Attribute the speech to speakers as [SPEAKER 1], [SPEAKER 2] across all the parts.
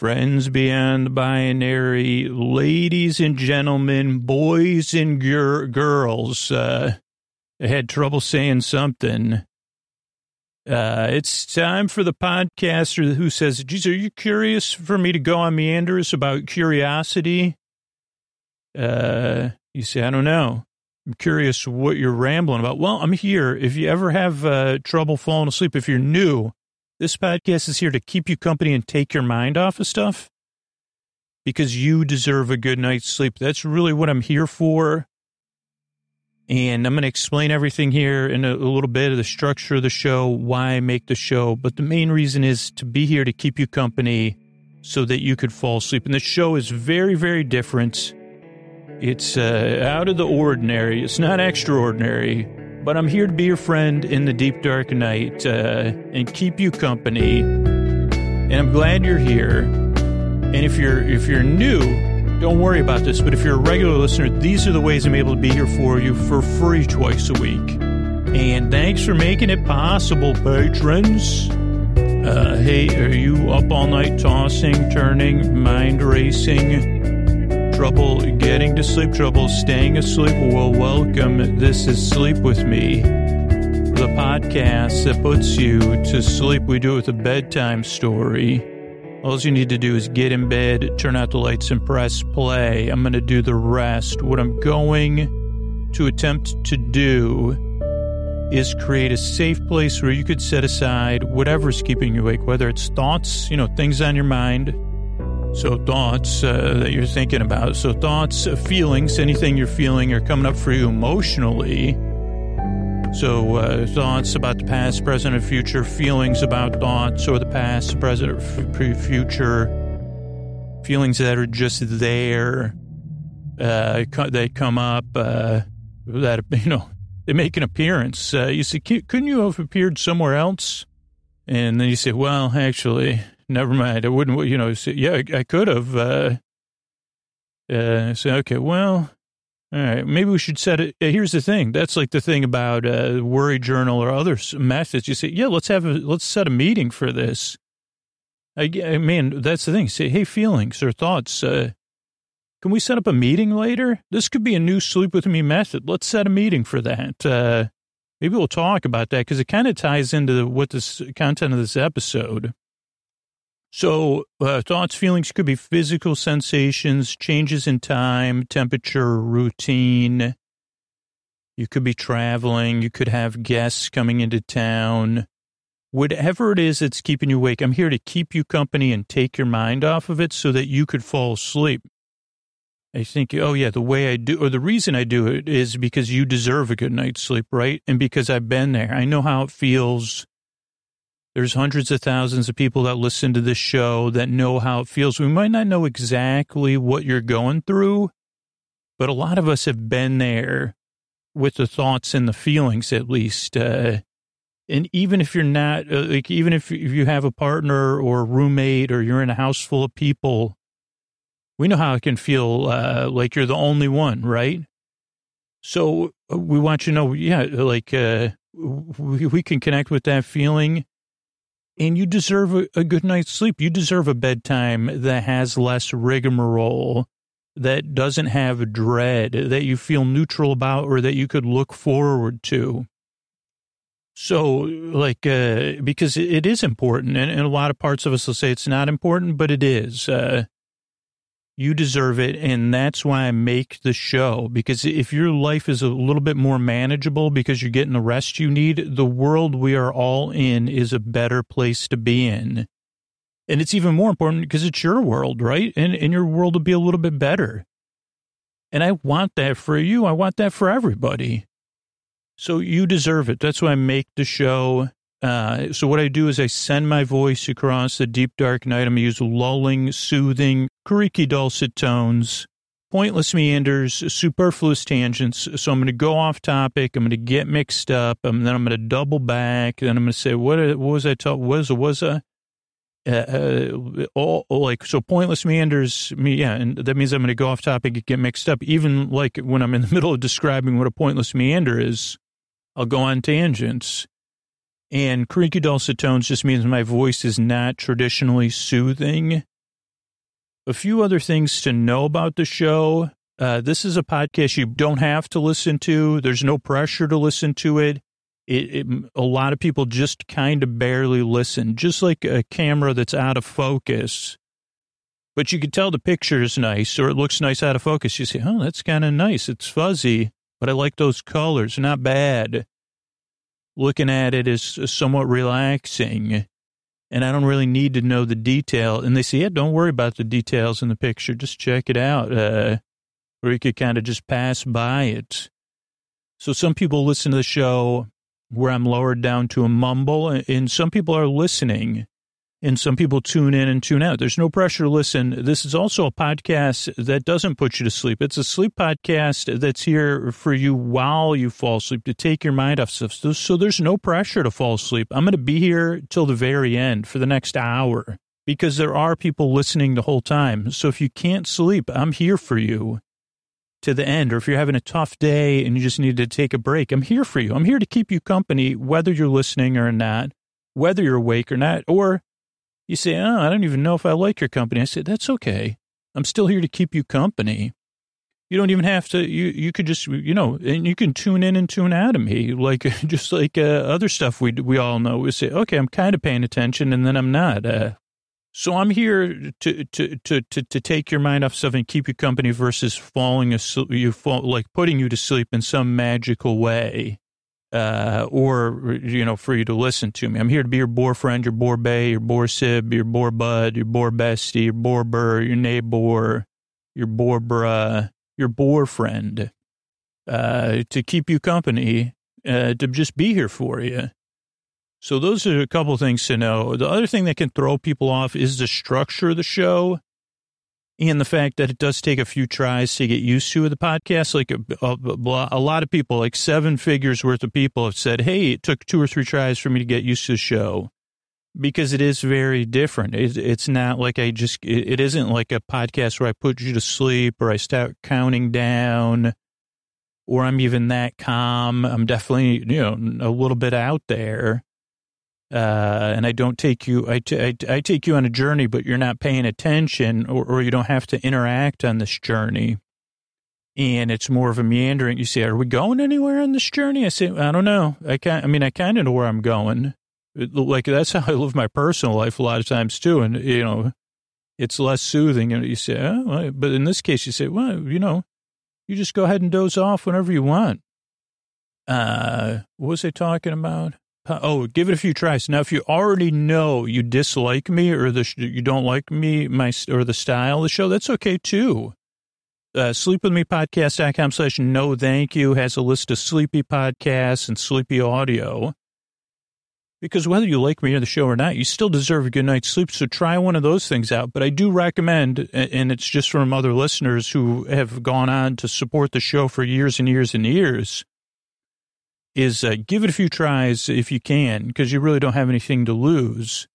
[SPEAKER 1] Friends beyond binary, ladies and gentlemen, boys and gir- girls. Uh, I had trouble saying something. Uh, it's time for the podcaster who says, geez, are you curious for me to go on meanders about curiosity? Uh, you say, I don't know. I'm curious what you're rambling about. Well, I'm here. If you ever have uh, trouble falling asleep, if you're new, this podcast is here to keep you company and take your mind off of stuff because you deserve a good night's sleep. That's really what I'm here for. And I'm going to explain everything here in a, a, little bit of the structure of the show, why I make the show. But the main reason is to be here to keep you company so that you could fall asleep. And the show is very, very different. It's uh, out of the ordinary. It's not extraordinary, but I'm here to be your friend in the deep dark night uh, and keep you company. And I'm glad you're here. And if you're if you're new, don't worry about this. But if you're a regular listener, these are the ways I'm able to be here for you for free twice a week. And thanks for making it possible, patrons. Uh, hey, are you up all night tossing, turning, mind racing? Trouble getting to sleep, trouble staying asleep? Well, welcome. This is Sleep With Me, the podcast that puts you to sleep. We do it with a bedtime story. All you need to do is get in bed, turn out the lights, and press play. I'm going to do the rest. What I'm going to attempt to do is create a safe place where you could set aside whatever's keeping you awake, whether it's thoughts, you know, things on your mind. So, thoughts uh, that you're thinking about. So, thoughts, uh, feelings, anything you're feeling are coming up for you emotionally so, uh, thoughts about the past, present, and future, feelings about thoughts or the past, present, or future, feelings that are just there, uh, they come up, uh, that, you know, they make an appearance. Uh, you say, couldn't you have appeared somewhere else? And then you say, well, actually, never mind. I wouldn't, you know, say, yeah, I, I could have. Uh, uh, say, okay, well, all right, maybe we should set it. Here's the thing. That's like the thing about uh, worry journal or other methods. You say, yeah, let's have a let's set a meeting for this. I, I mean, that's the thing. Say, hey, feelings or thoughts. Uh, can we set up a meeting later? This could be a new sleep with me method. Let's set a meeting for that. Uh, maybe we'll talk about that because it kind of ties into the, what this content of this episode. So, uh, thoughts, feelings could be physical sensations, changes in time, temperature, routine. You could be traveling. You could have guests coming into town. Whatever it is that's keeping you awake, I'm here to keep you company and take your mind off of it so that you could fall asleep. I think, oh, yeah, the way I do, or the reason I do it is because you deserve a good night's sleep, right? And because I've been there. I know how it feels there's hundreds of thousands of people that listen to this show that know how it feels. We might not know exactly what you're going through, but a lot of us have been there with the thoughts and the feelings, at least. Uh, and even if you're not, uh, like, even if, if you have a partner or a roommate or you're in a house full of people, we know how it can feel uh, like you're the only one, right? So uh, we want you to know, yeah, like uh, we, we can connect with that feeling and you deserve a, a good night's sleep. You deserve a bedtime that has less rigmarole, that doesn't have dread, that you feel neutral about, or that you could look forward to. So, like, uh, because it is important, and, a lot of parts of us will say it's not important, but it is. Uh, you deserve it. And that's why I make the show. Because if your life is a little bit more manageable because you're getting the rest you need, the world we are all in is a better place to be in. And it's even more important because it's your world, right? And, and your world will be a little bit better. And I want that for you. I want that for everybody. So you deserve it. That's why I make the show. Uh, so what I do is I send my voice across the deep dark night. I'm use lulling, soothing, creaky dulcet tones, pointless meanders, superfluous tangents. So I'm going to go off topic. I'm going to get mixed up. And then I'm going to double back. Then I'm going to say, what, what was I talking? Was, was a, uh, uh, all like so pointless meanders me yeah and that means i'm going to go off topic and get mixed up even like when i'm in the middle of describing what a pointless meander is i'll go on tangents and creaky dulcet tones just means my voice is not traditionally soothing. A few other things to know about the show. Uh, this is a podcast you don't have to listen to. There's no pressure to listen to it. It, it, a lot of people just kind of barely listen, just like a camera that's out of focus. But you can tell the picture is nice or it looks nice out of focus. You say, oh, that's kind of nice. It's fuzzy, but I like those colors. Not bad. Looking at it is somewhat relaxing. And I don't really need to know the detail. And they say, yeah, don't worry about the details in the picture. Just check it out. Uh, or you could kind of just pass by it. So some people listen to the show where I'm lowered down to a mumble, and some people are listening, and some people tune in and tune out. There's no pressure to listen. This is also a podcast that doesn't put you to sleep. It's a sleep podcast that's here for you while you fall asleep to take your mind off stuff. So, so there's no pressure to fall asleep. I'm going to be here till the very end for the next hour because there are people listening the whole time. So if you can't sleep, I'm here for you to the end, or if you're having a tough day and you just need to take a break, I'm here for you. I'm here to keep you company, whether you're listening or not, whether you're awake or not. Or you say, Oh, I don't even know if I like your company. I say, That's okay. I'm still here to keep you company. You don't even have to, you, you could just, you know, and you can tune in and tune out of me, like, just like uh, other stuff we, we all know. We say, okay, I'm kind of paying attention and then I'm not. Uh, so I'm here to, to, to, to, to take your mind off stuff and keep you company versus falling asleep, you fall, like putting you to sleep in some magical way. Uh, or, you know, for you to listen to me. I'm here to be your boar friend, your boar bay, your boar sib, your boar bud, your boar bestie, your boar burr, your neighbor, your boar bruh, your boar friend, uh, to keep you company, uh, to just be here for you. So those are a couple things to know. The other thing that can throw people off is the structure of the show and the fact that it does take a few tries to get used to the podcast. Like uh, a, a, a, lot of people, like seven figures worth of people have said, Hey, it took two or three tries for me to get used to the show because it is very different. It, it's not like I just, it, it isn't like a podcast where I put you to sleep or I start counting down or I'm even that calm. I'm definitely, you know, a little bit out there uh, and I don't take you, I, t- I, I take you on a journey, but you're not paying attention or, or you don't have to interact on this journey. And it's more of a meandering. You say, are we going anywhere on this journey? I say, I don't know. I can't, I mean, I kind of know where I'm going. Like that's how I live my personal life a lot of times too. And, you know, it's less soothing. And you say, oh, but in this case, you say, well, you know, you just go ahead and doze off whenever you want. Uh, what was I talking about? Oh, give it a few tries. Now, if you already know you dislike me or the you don't like me, my or the style of the show, that's okay too. Uh, sleepwithmepodcast.com slash no thank you has a list of sleepy podcasts and sleepy audio. Because whether you like me or the show or not, you still deserve a good night's sleep. So try one of those things out. But I do recommend, and it's just from other listeners who have gone on to support the show for years and years and years is uh, give it a few tries if you can, because you really don't have anything to lose.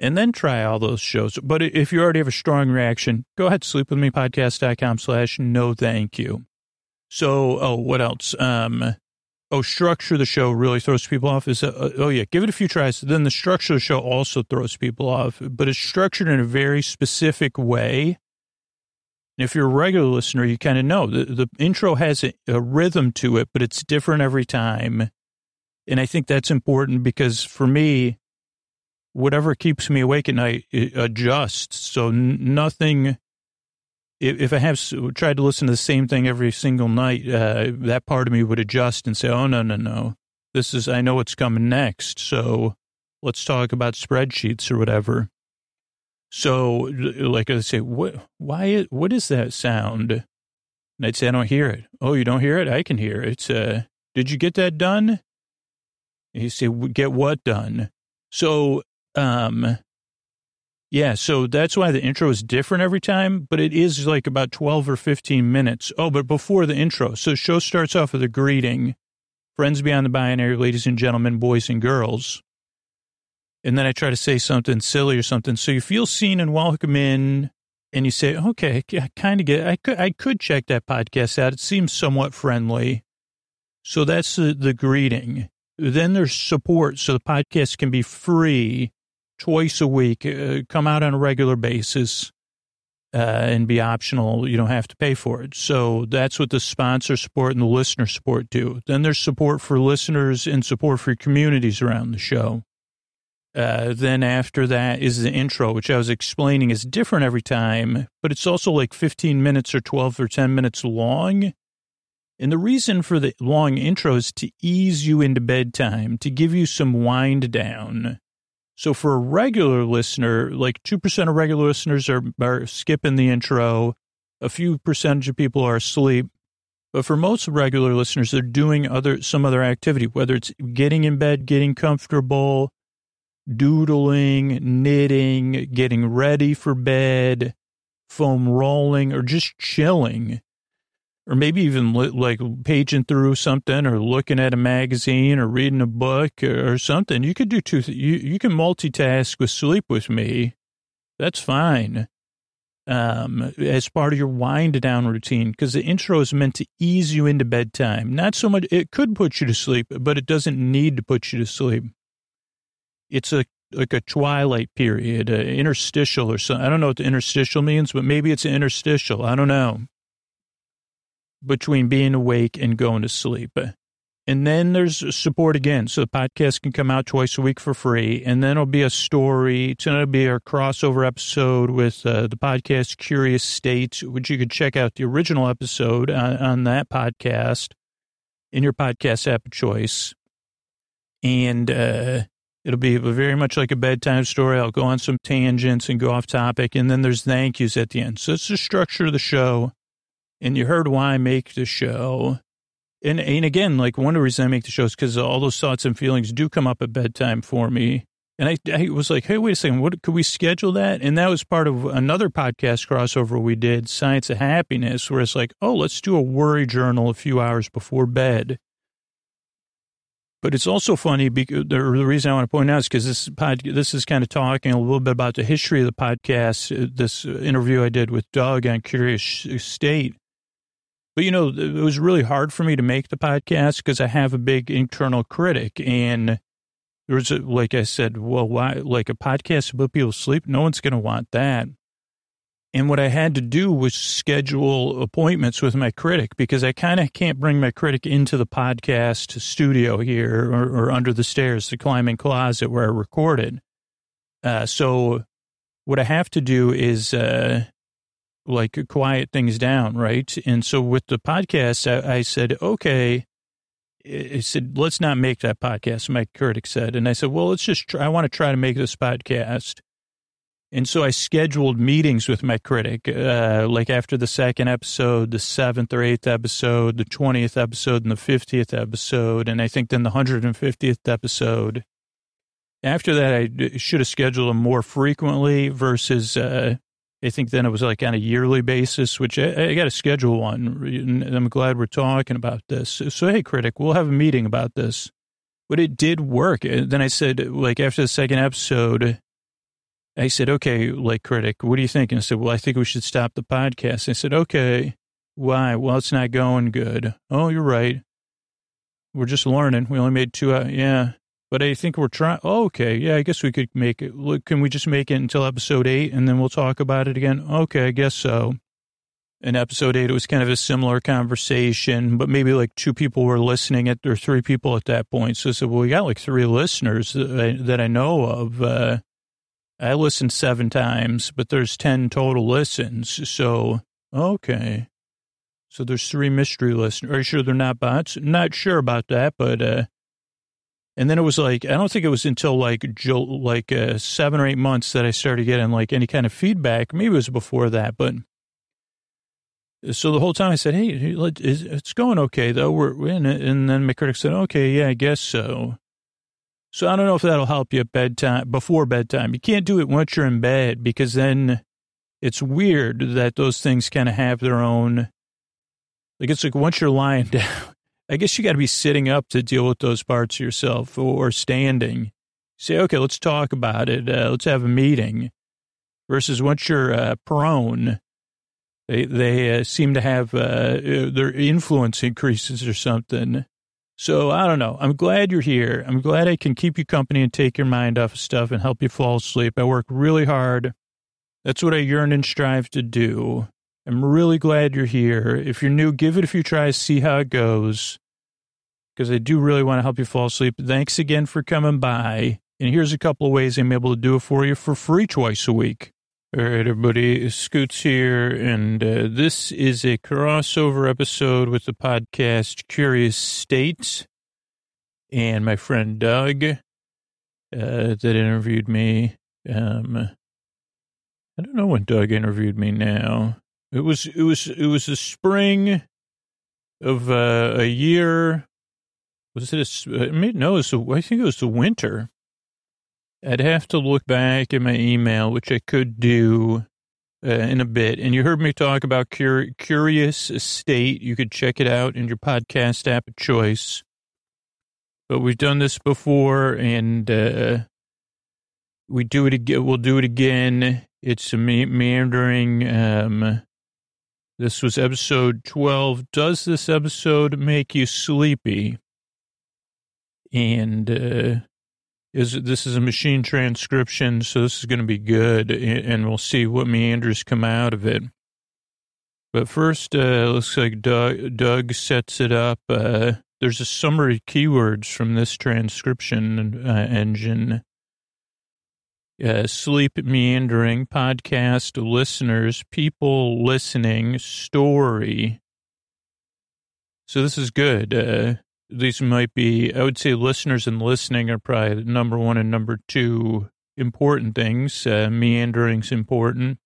[SPEAKER 1] And then try all those shows. But if you already have a strong reaction, go ahead sleepwithmepodcast.com slash no thank you. So, oh, what else? Um, oh, structure the show really throws people off. Is uh, oh yeah, give it a few tries. Then the structure of the show also throws people off, but it's structured in a very specific way if you're a regular listener, you kind of know the, the intro has a, a rhythm to it, but it's different every time. And I think that's important because for me, whatever keeps me awake at night adjusts. So nothing, if I have tried to listen to the same thing every single night, uh, that part of me would adjust and say, oh, no, no, no. This is, I know what's coming next. So let's talk about spreadsheets or whatever. So, like I say, what, why, what is that sound? And I'd say, I don't hear it. Oh, you don't hear it? I can hear it. Uh, did you get that done? And he say, get what done? So, um, yeah, so that's why the intro is different every time, but it is like about 12 or 15 minutes. Oh, but before the intro. So the show starts off with a greeting. Friends beyond the binary, ladies and gentlemen, boys and girls and then I try to say something silly or something. So you feel seen and welcome in, and you say, "Okay, I kind of get. I could, I could check that podcast out. It seems somewhat friendly." So that's the, the greeting. Then there's support, so the podcast can be free twice a week, uh, come out on a regular basis. uh, and be optional. You don't have to pay for it. So that's what the sponsor support and the listener support do. Then there's support for listeners and support for communities around the show. Uh, then after that is the intro, which I was explaining is different every time, but it's also like 15 minutes or 12 or 10 minutes long. And the reason for the long intro is to ease you into bedtime, to give you some wind down. So for a regular listener, like 2% of regular listeners are, are skipping the intro. A few percentage of people are asleep. But for most regular listeners, they're doing other, some other activity, whether it's getting in bed, getting comfortable, doodling, knitting, getting ready for bed, foam rolling, or just chilling or maybe even like paging through something or looking at a magazine or reading a book or something. You could do two. You you can multitask with sleep with me. That's fine. Um, as part of your wind down routine, because the intro is meant to ease you into bedtime. Not so much. It could put you to sleep, but it doesn't need to put you to sleep. It's a like a twilight period, interstitial or something. I don't know what the interstitial means, but maybe it's interstitial. I don't know between being awake and going to sleep. And then there's support again. So the podcast can come out twice a week for free. And then it'll be a story. It's going to be our crossover episode with uh, the podcast Curious State, which you could check out the original episode on, on that podcast in your podcast app of choice. And uh, it'll be very much like a bedtime story. I'll go on some tangents and go off topic. And then there's thank yous at the end. So it's the structure of the show and you heard why I make the show. And, and again, like one of the reasons I make the show is because all those thoughts and feelings do come up at bedtime for me. And I, I was like, hey, wait a second, what could we schedule that? And that was part of another podcast crossover we did, Science of Happiness, where it's like, oh, let's do a worry journal a few hours before bed. But it's also funny because the, reason I want to point out is because this pod, this is kind of talking a little bit about the history of the podcast. Uh, this interview I did with Doug on Curious State, but, you know, it was really hard for me to make the podcast because I have a big internal critic. And there was, a, like I said, well, why, like a podcast about people sleep? No one's going to want that. And what I had to do was schedule appointments with my critic because I kind of can't bring my critic into the podcast studio here or, or, under the stairs, the climbing closet where I recorded. Uh, so what I have to do is uh, like quiet things down, right? And so with the podcast, I, I said, okay, I said, let's not make that podcast. My critic said, and I said, well, let's just try. I want to try to make this podcast. And so I scheduled meetings with my critic, uh, like after the second episode, the seventh or eighth episode, the 20th episode, and the 50th episode. And I think then the 150th episode. After that, I should have scheduled them more frequently versus, uh, I think then it was like on a yearly basis, which I, I got to schedule one. I'm glad we're talking about this. So, hey, critic, we'll have a meeting about this. But it did work. Then I said, like, after the second episode, I said, okay, like, critic, what do you think? And I said, well, I think we should stop the podcast. I said, okay, why? Well, it's not going good. Oh, you're right. We're just learning. We only made two, uh, yeah. But I think we're trying. Oh, okay. Yeah, I guess we could make it. Look, can we just make it until episode eight and then we'll talk about it again? Okay, I guess so. In episode eight, it was kind of a similar conversation, but maybe like two people were listening at, or three people at that point. So I said, well, we got like three listeners that I, that I know of. Uh, I listened seven times, but there's 10 total listens. So, okay. So there's three mystery listeners. Are you sure they're not bots? Not sure about that, but, uh, and then it was like, I don't think it was until like like uh, seven or eight months that I started getting like any kind of feedback. Maybe it was before that, but so the whole time I said, "Hey, it's going okay though. We're in it." And then my critic said, "Okay, yeah, I guess so." So I don't know if that'll help you at bedtime before bedtime. You can't do it once you're in bed because then it's weird that those things kind of have their own. Like it's like once you're lying down, I guess you got to be sitting up to deal with those parts yourself or standing. Say, okay, let's talk about it. Uh, let's have a meeting. Versus once you're uh, prone, they they uh, seem to have uh, uh, their influence increases or something. So I don't know. I'm glad you're here. I'm glad I can keep you company and take your mind off of stuff and help you fall asleep. I work really hard That's what I yearn and strive to do. I'm really glad you're here. If you're new, give it a few tries, see how it goes. Because I do really want to help you fall asleep. Thanks again for coming by. And here's a couple of ways I'm able to do it for you for free twice a week. All right, everybody, Scoots here, and uh, this is a crossover episode with the podcast Curious State and my friend Doug uh, that interviewed me. Um, I don't know when Doug interviewed me now. It was it was it was the spring of uh, a year. Was it a, mean, no, it was I think it was the winter. I'd have to look back at my email, which I could do uh, in a bit. And you heard me talk about Cur- Curious State. You could check it out in your podcast app of choice. But we've done this before, and uh, we do it again. We'll do it again. It's a me- meandering. Um, this was episode twelve. Does this episode make you sleepy? And uh, is this is a machine transcription, so this is going to be good, and we'll see what meanders come out of it. But first, uh, looks like Doug, Doug sets it up. Uh, there's a summary keywords from this transcription uh, engine. Uh, sleep meandering, podcast listeners, people listening, story. So this is good. Uh, these might be, I would say listeners and listening are probably number one and number two important things. Uh, meandering's important.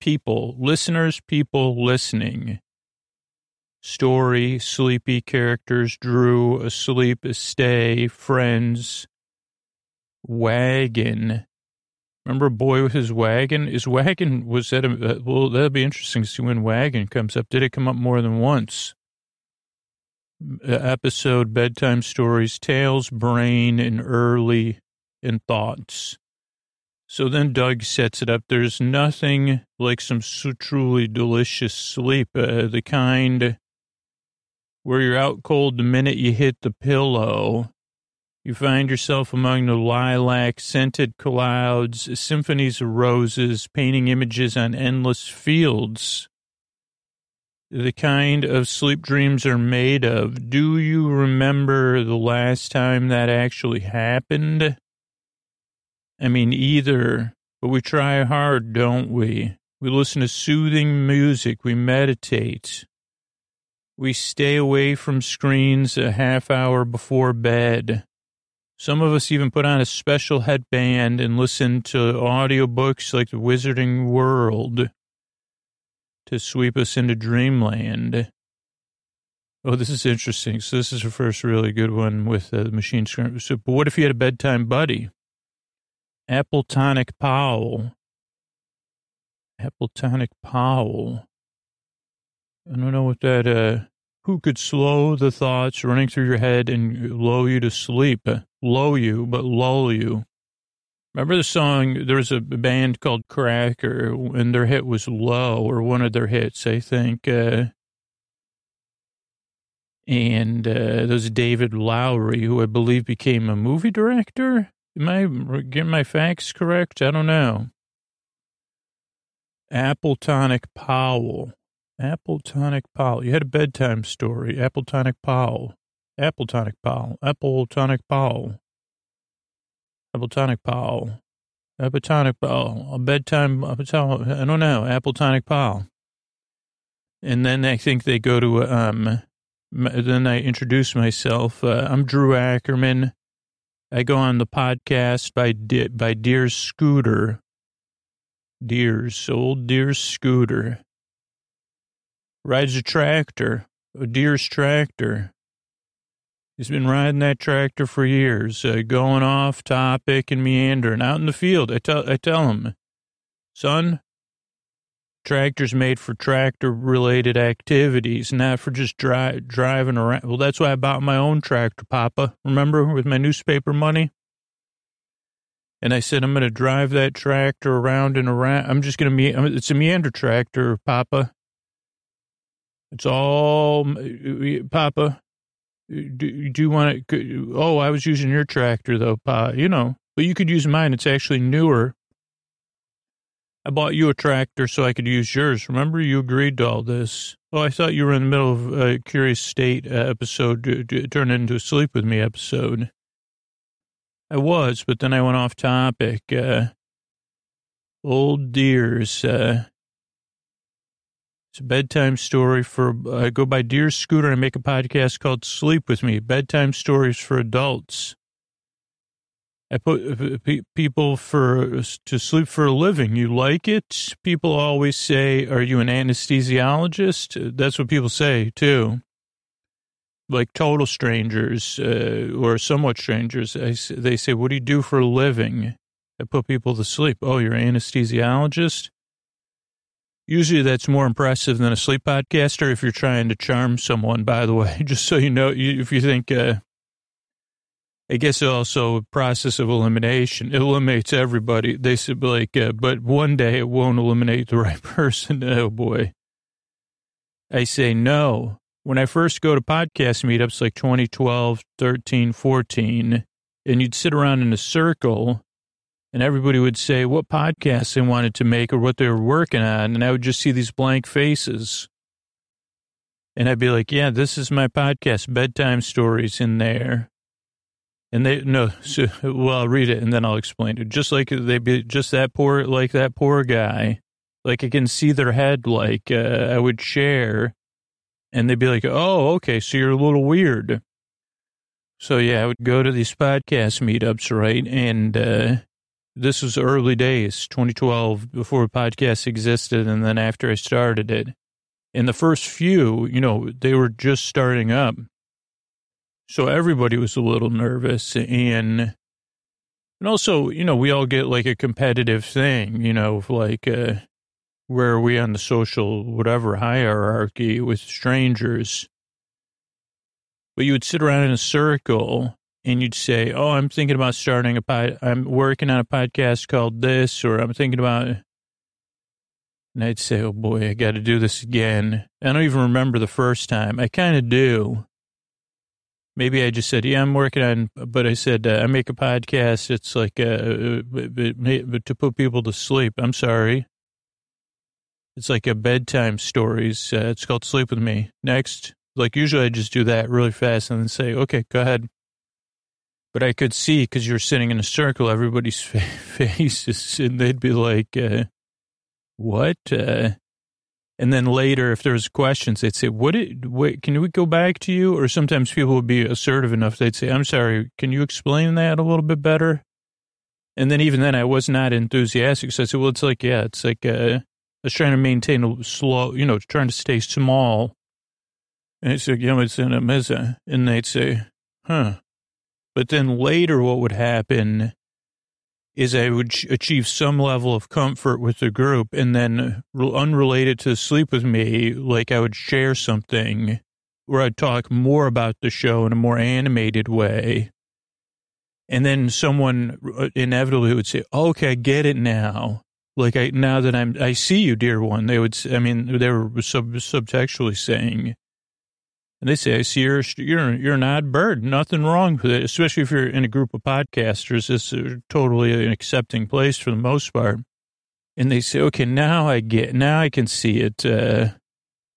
[SPEAKER 1] People, listeners, people listening. Story, sleepy characters, Drew, asleep, stay, friends, wagon. Remember boy with his wagon? His wagon was that a, uh, well, that'd be interesting to see when wagon comes up. Did it come up more than once? Episode bedtime stories, tales, brain, and early and thoughts. So then Doug sets it up. There's nothing like some so truly delicious sleep, uh, the kind where you're out cold the minute you hit the pillow. You find yourself among the lilac scented clouds, symphonies of roses, painting images on endless fields the kind of sleep dreams are made of. Do you remember the last time that actually happened? I mean, either, but we try hard, don't we? We listen to soothing music, we meditate. We stay away from screens a half hour before bed. Some of us even put on a special headband and listen to audiobooks like The Wizarding World to sweep us into dreamland. Oh, this is interesting. So this is the first really good one with the machine screen. So, but what if you had a bedtime buddy? Apple Tonic Powell. Apple Tonic Powell. I don't know what that, uh, who could slow the thoughts running through your head and lull you to sleep? Lull you, but lull you. Remember the song? There was a band called Cracker, and their hit was "Low," or one of their hits, I think. Uh, and uh, there's David Lowery, who I believe became a movie director. Am I getting my facts correct? I don't know. Apple Tonic Powell. Apple Tonic Powell. You had a bedtime story. Apple Tonic Powell. Apple Tonic Powell. Apple Tonic Powell. Apple tonic pal. Apple tonic pal. A bedtime, I don't know, apple tonic pal. And then I think they go to, um, then I introduce myself. Uh, I'm Drew Ackerman. I go on the podcast by, by Deer Scooter. Deer's, old Deer's Scooter. Rides a tractor, a Deer's tractor. He's been riding that tractor for years, uh, going off topic and meandering out in the field. I tell, I tell him, son, tractor's made for tractor related activities, not for just dri- driving around. Well, that's why I bought my own tractor, Papa. Remember with my newspaper money? And I said, I'm going to drive that tractor around and around. I'm just going to, me- it's a meander tractor, Papa. It's all, Papa do, do you want to? Oh, I was using your tractor though, pa. You know, but you could use mine. It's actually newer. I bought you a tractor so I could use yours. Remember, you agreed to all this. Oh, I thought you were in the middle of a Curious State uh, episode, to into a Sleep With Me episode. I was, but then I went off topic. Uh, old dears, Uh, it's a bedtime story for, I go by Deer Scooter. I make a podcast called Sleep With Me, bedtime stories for adults. I put uh, people for to sleep for a living. You like it? People always say, "Are you an anesthesiologist?" That's what people say too. Like total strangers uh, or somewhat strangers, I, they say, "What do you do for a living?" I put people to sleep. Oh, you're an anesthesiologist. Usually, that's more impressive than a sleep podcaster if you're trying to charm someone. By the way, just so you know, if you think. Uh, I guess also a process of elimination it eliminates everybody. They said like, uh, but one day it won't eliminate the right person. Oh boy. I say no. When I first go to podcast meetups like 2012, 13, 14, and you'd sit around in a circle and everybody would say what podcast they wanted to make or what they were working on. And I would just see these blank faces. And I'd be like, yeah, this is my podcast, bedtime stories in there. And they no, so, well, I'll read it and then I'll explain it. Just like they be just that poor, like that poor guy. Like I can see their head. Like uh, I would share, and they'd be like, "Oh, okay, so you're a little weird." So yeah, I would go to these podcast meetups, right? And uh, this was early days, 2012, before podcasts existed, and then after I started it. In the first few, you know, they were just starting up. So everybody was a little nervous and, and also, you know, we all get like a competitive thing, you know, like, uh, where are we on the social whatever hierarchy with strangers? But you would sit around in a circle and you'd say, "Oh, I'm thinking about starting a pod. I'm working on a podcast called this, or I'm thinking about." And I'd say, "Oh boy, I got to do this again." I don't even remember the first time. I kind of do, Maybe I just said, yeah, I'm working on, but I said, uh, I make a podcast. It's like, uh, uh to put people to sleep. I'm sorry. It's like a bedtime stories. Uh, it's called Sleep With Me. Next. Like usually I just do that really fast and then say, okay, go ahead. But I could see because you're sitting in a circle, everybody's faces, and they'd be like, uh, what? Uh, and then later, if there was questions, they'd say, "What? Did, wait, can we go back to you?" Or sometimes people would be assertive enough; they'd say, "I'm sorry, can you explain that a little bit better?" And then even then, I was not enthusiastic. So I said, "Well, it's like, yeah, it's like uh, I was trying to maintain a slow, you know, trying to stay small." And I said, "Yeah, it's in a mesa," and they'd say, "Huh." But then later, what would happen is I would achieve some level of comfort with the group. And then unrelated to sleep with me, like I would share something where I'd talk more about the show in a more animated way. And then someone uh, inevitably would say, okay, I get it now. Like I, now that I'm, I see you, dear one, they would, I mean, they were sub, subtextually saying, and they say, I see you're, you're, you're an odd bird. Nothing wrong with it, especially if you're in a group of podcasters. It's totally an accepting place for the most part. And they say, okay, now I get, now I can see it. Uh,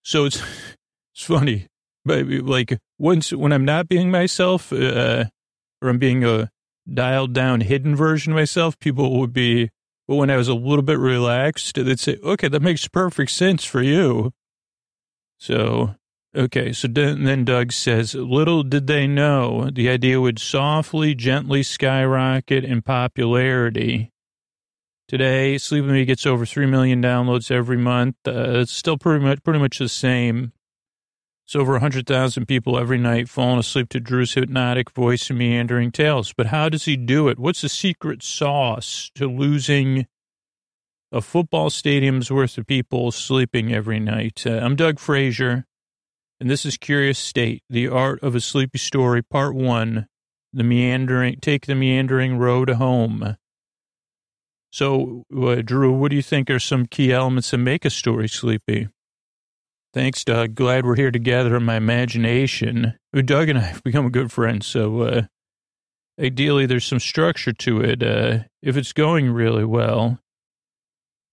[SPEAKER 1] so it's, it's funny, but like once, when I'm not being myself, uh, or I'm being a dialed down hidden version of myself, people would be, but when I was a little bit relaxed, they'd say, okay, that makes perfect sense for you. So Okay, so then Doug says, little did they know the idea would softly, gently skyrocket in popularity. Today, Sleep With Me gets over 3 million downloads every month. Uh, it's still pretty much, pretty much the same. It's over 100,000 people every night falling asleep to Drew's hypnotic voice and meandering tales. But how does he do it? What's the secret sauce to losing a football stadium's worth of people sleeping every night? Uh, I'm Doug Frazier. And this is Curious State, The Art of a Sleepy Story, Part One, The Meandering, Take the Meandering Road Home. So, uh, Drew, what do you think are some key elements that make a story sleepy? Thanks, Doug. Glad we're here together in my imagination. Doug and I have become good friends, so uh, ideally there's some structure to it. Uh, if it's going really well,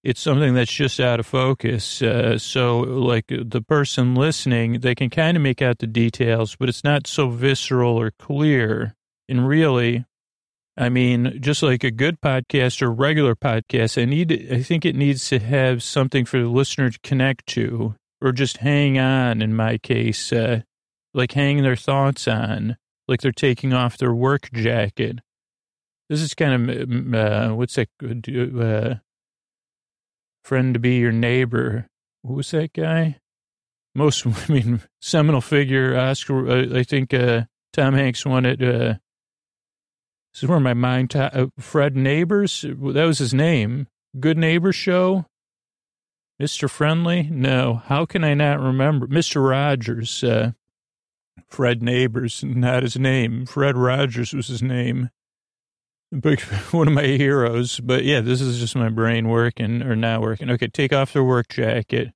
[SPEAKER 1] it's something that's just out of focus. Uh, so, like the person listening, they can kind of make out the details, but it's not so visceral or clear. And really, I mean, just like a good podcast or regular podcast, I need, I think it needs to have something for the listener to connect to, or just hang on. In my case, uh, like hang their thoughts on, like they're taking off their work jacket. This is kind of uh, what's that? Uh, friend to be your neighbor. Who was that guy? Most, I mean, seminal figure. Oscar. Uh, I think uh, Tom Hanks won it. Uh, this is where my mind. Ta- uh, Fred Neighbors. That was his name. Good Neighbor Show. Mr. Friendly? No. How can I not remember? Mr. Rogers. Uh, Fred Neighbors, not his name. Fred Rogers was his name. One of my heroes. But yeah, this is just my brain working or not working. Okay, take off their work jacket.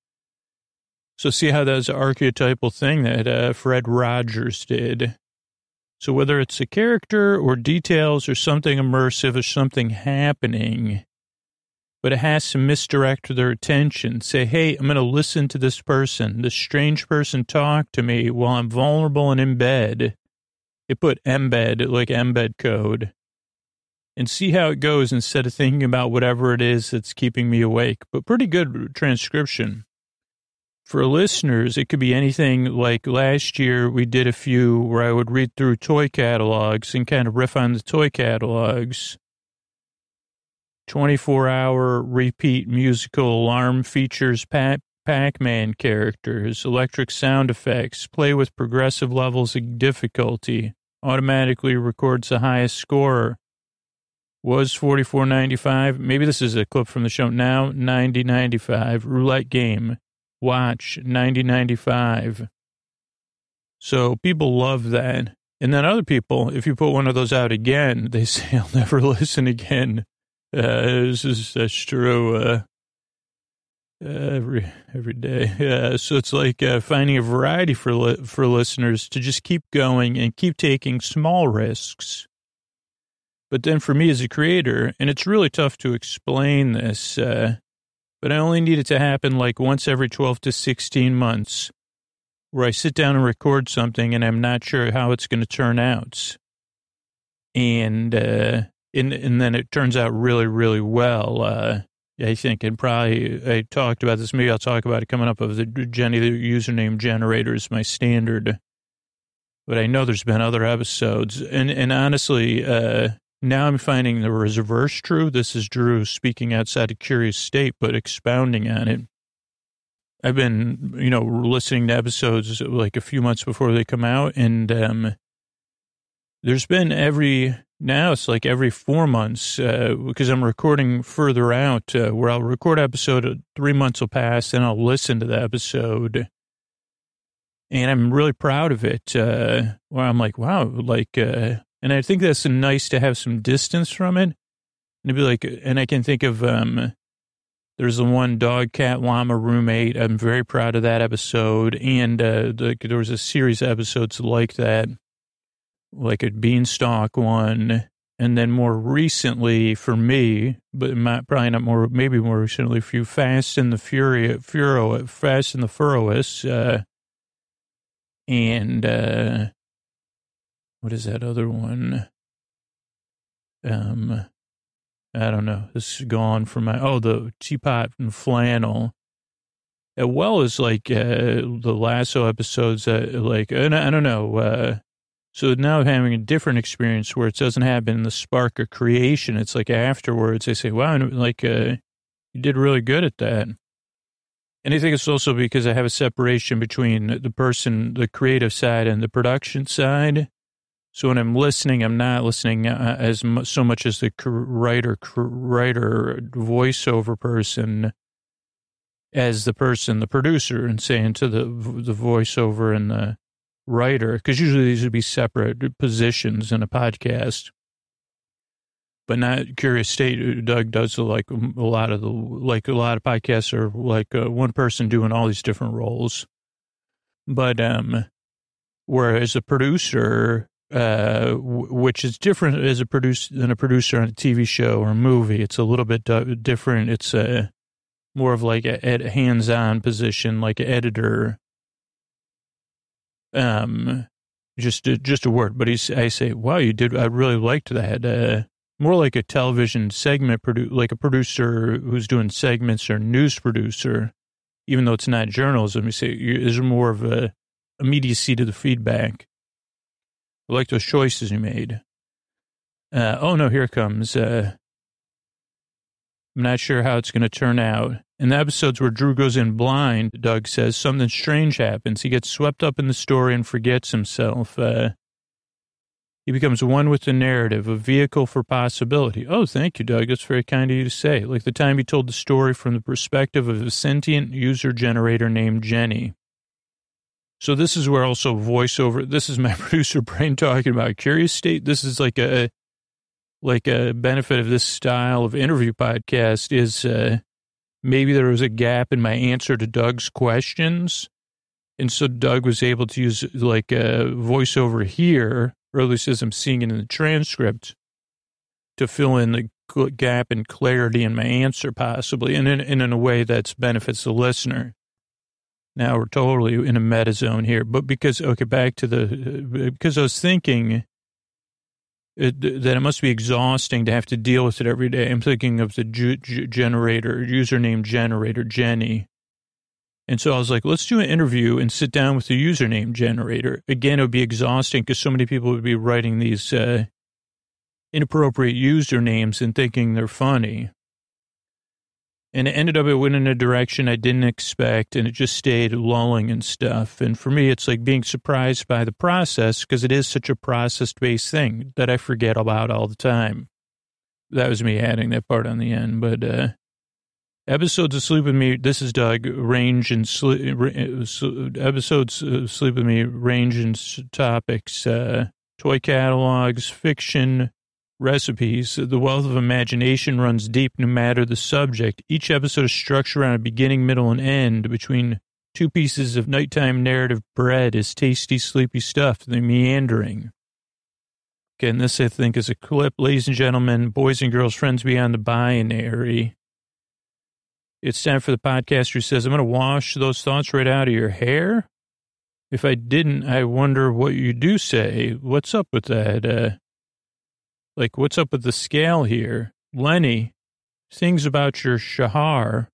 [SPEAKER 1] So see how that's an archetypal thing that uh, Fred Rogers did. So whether it's a character or details or something immersive or something happening, but it has to misdirect their attention. Say, hey, I'm going to listen to this person, this strange person talk to me while I'm vulnerable and in bed. It put embed, like embed code, and see how it goes instead of thinking about whatever it is that's keeping me awake. But pretty good transcription. For listeners, it could be anything like last year we did a few where I would read through toy catalogs and kind of riff on the toy catalogs 24 hour repeat musical alarm features Pac Man characters, electric sound effects, play with progressive levels of difficulty, automatically records the highest score. Was 44.95. Maybe this is a clip from the show now. 90.95. Roulette game. Watch 90.95. So people love that. And then other people, if you put one of those out again, they say, I'll never listen again. Uh, this is that's true. Uh, every every day. Yeah, so it's like uh, finding a variety for li- for listeners to just keep going and keep taking small risks. But then for me as a creator, and it's really tough to explain this, uh, but I only need it to happen like once every twelve to sixteen months, where I sit down and record something and I'm not sure how it's going to turn out, and uh, and and then it turns out really really well. Uh, I think, and probably I talked about this. Maybe I'll talk about it coming up. Of the Jenny, the username generator is my standard, but I know there's been other episodes, and and honestly, uh, now I'm finding the reverse true. This is Drew speaking outside a curious state, but expounding on it. I've been, you know, listening to episodes like a few months before they come out, and um, there's been every now it's like every four months uh, because I'm recording further out uh, where I'll record episode, uh, three months will pass, and I'll listen to the episode. And I'm really proud of it. Uh, where I'm like, wow, like, uh, and I think that's nice to have some distance from it. And be like, and I can think of, um, there's the one dog, cat, llama roommate. I'm very proud of that episode. And uh, the, there was a series of episodes like that like a beanstalk one. And then more recently for me, but probably not more, maybe more recently for you, Fast and the Fury, Furo, Fast and the Furrows, uh, and, uh, what is that other one? Um, I don't know. This is gone from my, oh, the teapot and flannel. As well as like, uh, the lasso episodes, uh, like, I don't know, uh, so now I'm having a different experience where it doesn't happen in the spark of creation. It's like afterwards they say, wow, like, uh, you did really good at that. And I think it's also because I have a separation between the person, the creative side and the production side. So when I'm listening, I'm not listening uh, as much, so much as the writer, writer, voiceover person as the person, the producer, and saying to the the voiceover and the writer, because usually these would be separate positions in a podcast. But not Curious State. Doug does like a lot of the like a lot of podcasts are like uh, one person doing all these different roles. But um, whereas a producer, uh, which is different as a producer than a producer on a TV show or a movie, it's a little bit different. It's a more of like a, a hands-on position, like an editor. Um, just a, just a word, but he's. I say, wow, you did. I really liked that. Uh, more like a television segment produ- like a producer who's doing segments or news producer, even though it's not journalism. You say there's more of a immediacy to the feedback. I like those choices you made. Uh, oh no, here it comes. Uh, I'm not sure how it's going to turn out. In the episodes where Drew goes in blind, Doug says something strange happens. He gets swept up in the story and forgets himself. Uh, he becomes one with the narrative, a vehicle for possibility. Oh, thank you, Doug. That's very kind of you to say. Like the time he told the story from the perspective of a sentient user generator named Jenny. So this is where also voiceover. This is my producer brain talking about curious state. This is like a like a benefit of this style of interview podcast is uh, maybe there was a gap in my answer to Doug's questions, and so Doug was able to use like a voiceover here, or at least as I'm seeing it in the transcript, to fill in the gap in clarity in my answer, possibly, and in, and in a way that benefits the listener. Now we're totally in a meta zone here, but because, okay, back to the, because I was thinking it, that it must be exhausting to have to deal with it every day. I'm thinking of the ju- ju- generator, username generator, Jenny. And so I was like, let's do an interview and sit down with the username generator. Again, it would be exhausting because so many people would be writing these uh, inappropriate usernames and thinking they're funny. And it ended up, it went in a direction I didn't expect, and it just stayed lulling and stuff. And for me, it's like being surprised by the process because it is such a process based thing that I forget about all the time. That was me adding that part on the end. But uh, episodes of Sleep With Me, this is Doug, range and sleep, episodes of Sleep With Me range in topics, uh, toy catalogs, fiction, recipes. The wealth of imagination runs deep no matter the subject. Each episode is structured around a beginning, middle, and end between two pieces of nighttime narrative bread is tasty, sleepy stuff, the meandering. Again, this I think is a clip. Ladies and gentlemen, boys and girls, friends beyond the binary. It's time for the podcaster who says, I'm going to wash those thoughts right out of your hair. If I didn't, I wonder what you do say. What's up with that? Uh, like, what's up with the scale here? Lenny, things about your shahar.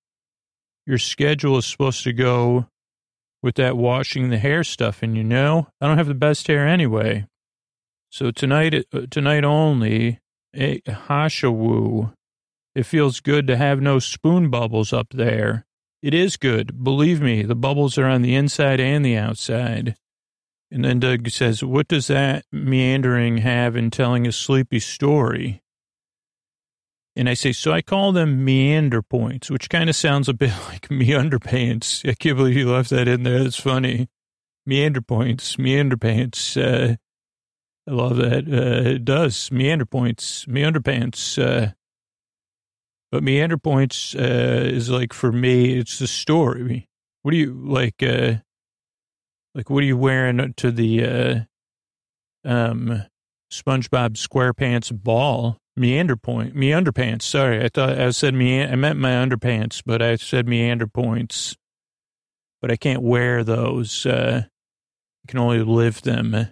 [SPEAKER 1] Your schedule is supposed to go with that washing the hair stuff, and you know, I don't have the best hair anyway. So tonight, uh, tonight only, a hashawu. It feels good to have no spoon bubbles up there. It is good. Believe me, the bubbles are on the inside and the outside. And then Doug says, What does that meandering have in telling a sleepy story? And I say, So I call them meander points, which kind of sounds a bit like meander underpants. I can't believe you left that in there. That's funny. Meander points, meander pants. Uh, I love that. Uh, it does. Meander points, meander pants. Uh, but meander points uh, is like for me, it's the story. What do you like? Like, what are you wearing to the uh, um, SpongeBob SquarePants ball? Meander point, meander pants. Sorry, I thought I said me. I meant my underpants, but I said meander points. But I can't wear those. Uh, I can only live them.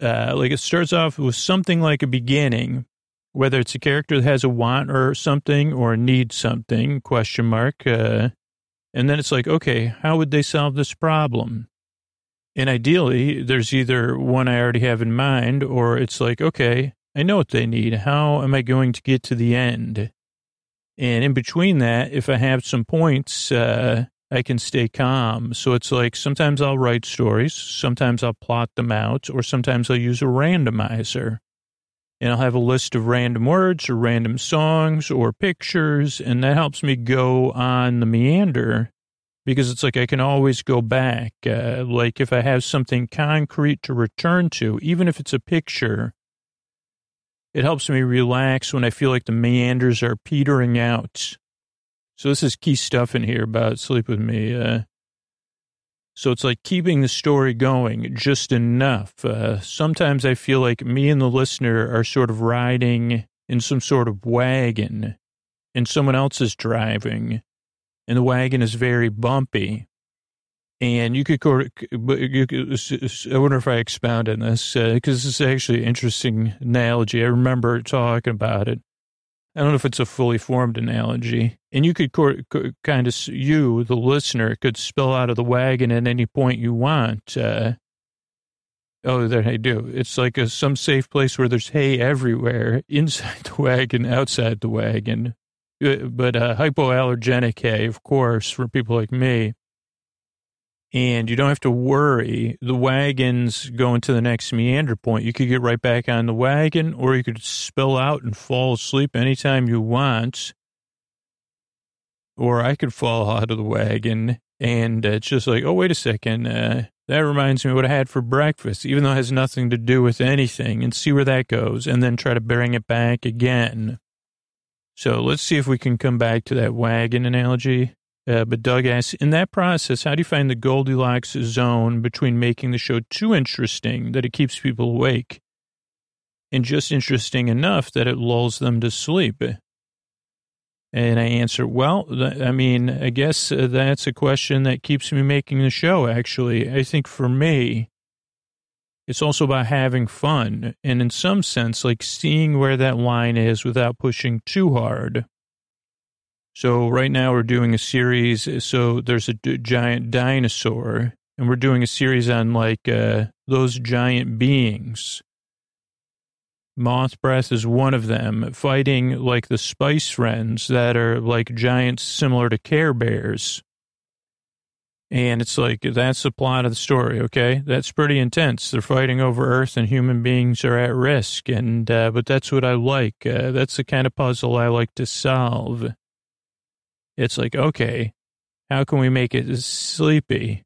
[SPEAKER 1] Uh, like it starts off with something like a beginning, whether it's a character that has a want or something or needs something. Question mark. Uh, and then it's like, okay, how would they solve this problem? And ideally, there's either one I already have in mind, or it's like, okay, I know what they need. How am I going to get to the end? And in between that, if I have some points, uh, I can stay calm. So it's like sometimes I'll write stories, sometimes I'll plot them out, or sometimes I'll use a randomizer and I'll have a list of random words or random songs or pictures, and that helps me go on the meander because it's like I can always go back. Uh, like if I have something concrete to return to, even if it's a picture, it helps me relax when I feel like the meanders are petering out. So this is key stuff in here about sleep with me. Uh, so it's like keeping the story going just enough. Uh, sometimes I feel like me and the listener are sort of riding in some sort of wagon. and someone else is driving and the wagon is very bumpy. And you could, you could I wonder if I expound on this because uh, this is actually an interesting analogy. I remember talking about it. I don't know if it's a fully formed analogy. And you could kind of, you, the listener, could spill out of the wagon at any point you want. Uh, oh, there I do. It's like a, some safe place where there's hay everywhere, inside the wagon, outside the wagon. Uh, but uh, hypoallergenic hay, of course, for people like me and you don't have to worry. The wagon's going to the next meander point. You could get right back on the wagon, or you could spill out and fall asleep anytime you want. Or I could fall out of the wagon, and it's just like, oh, wait a second. Uh, that reminds me what I had for breakfast, even though it has nothing to do with anything, and see where that goes, and then try to bring it back again. So let's see if we can come back to that wagon analogy. Uh, but Doug asks, in that process, how do you find the Goldilocks zone between making the show too interesting that it keeps people awake and just interesting enough that it lulls them to sleep? And I answer, well, I mean, I guess uh, that's a question that keeps me making the show, actually. I think for me, it's also about having fun and in some sense, like seeing where that line is without pushing too hard. So right now we're doing a series. So there's a d- giant dinosaur, and we're doing a series on like uh, those giant beings. Moth breath is one of them, fighting like the spice friends that are like giants similar to Care Bears. And it's like, that's the plot of the story, okay? That's pretty intense. They're fighting over Earth and human beings are at risk. And, uh, but that's what I like. Uh, that's the kind of puzzle I like to solve. It's like, okay, how can we make it sleepy?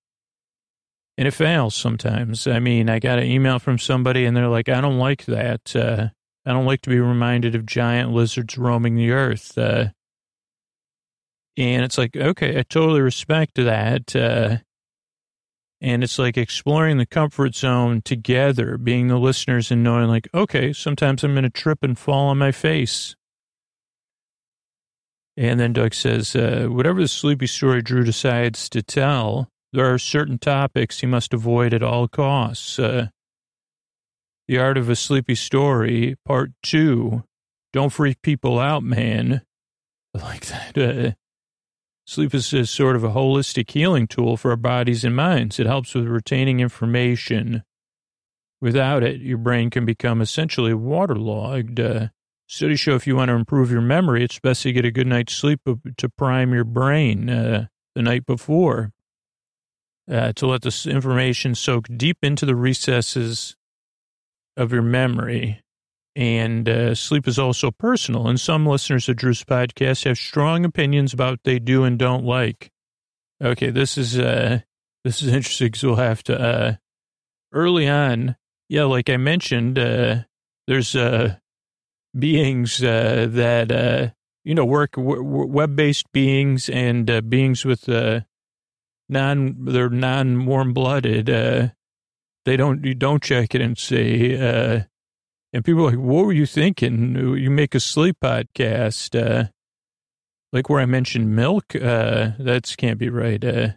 [SPEAKER 1] And it fails sometimes. I mean, I got an email from somebody and they're like, I don't like that. Uh, I don't like to be reminded of giant lizards roaming the earth. Uh, and it's like, okay, I totally respect that. Uh, and it's like exploring the comfort zone together, being the listeners and knowing, like, okay, sometimes I'm going to trip and fall on my face. And then Doug says, uh, whatever the sleepy story Drew decides to tell, there are certain topics he must avoid at all costs. Uh, the Art of a Sleepy Story, Part Two. Don't freak people out, man. I like that. Uh, sleep is a sort of a holistic healing tool for our bodies and minds. It helps with retaining information. Without it, your brain can become essentially waterlogged. Uh, Studies show if you want to improve your memory, it's best to get a good night's sleep to prime your brain uh, the night before, uh, to let this information soak deep into the recesses of your memory. And uh, sleep is also personal. And some listeners of Drew's podcast have strong opinions about what they do and don't like. Okay, this is uh, this is interesting because we'll have to uh, early on. Yeah, like I mentioned, uh, there's uh, beings uh, that uh, you know work w- web-based beings and uh, beings with uh, non they're non warm blooded. Uh, they don't you don't check it and say. Uh, and people are like, "What were you thinking? You make a sleep podcast." like where I mentioned milk, that can't be right.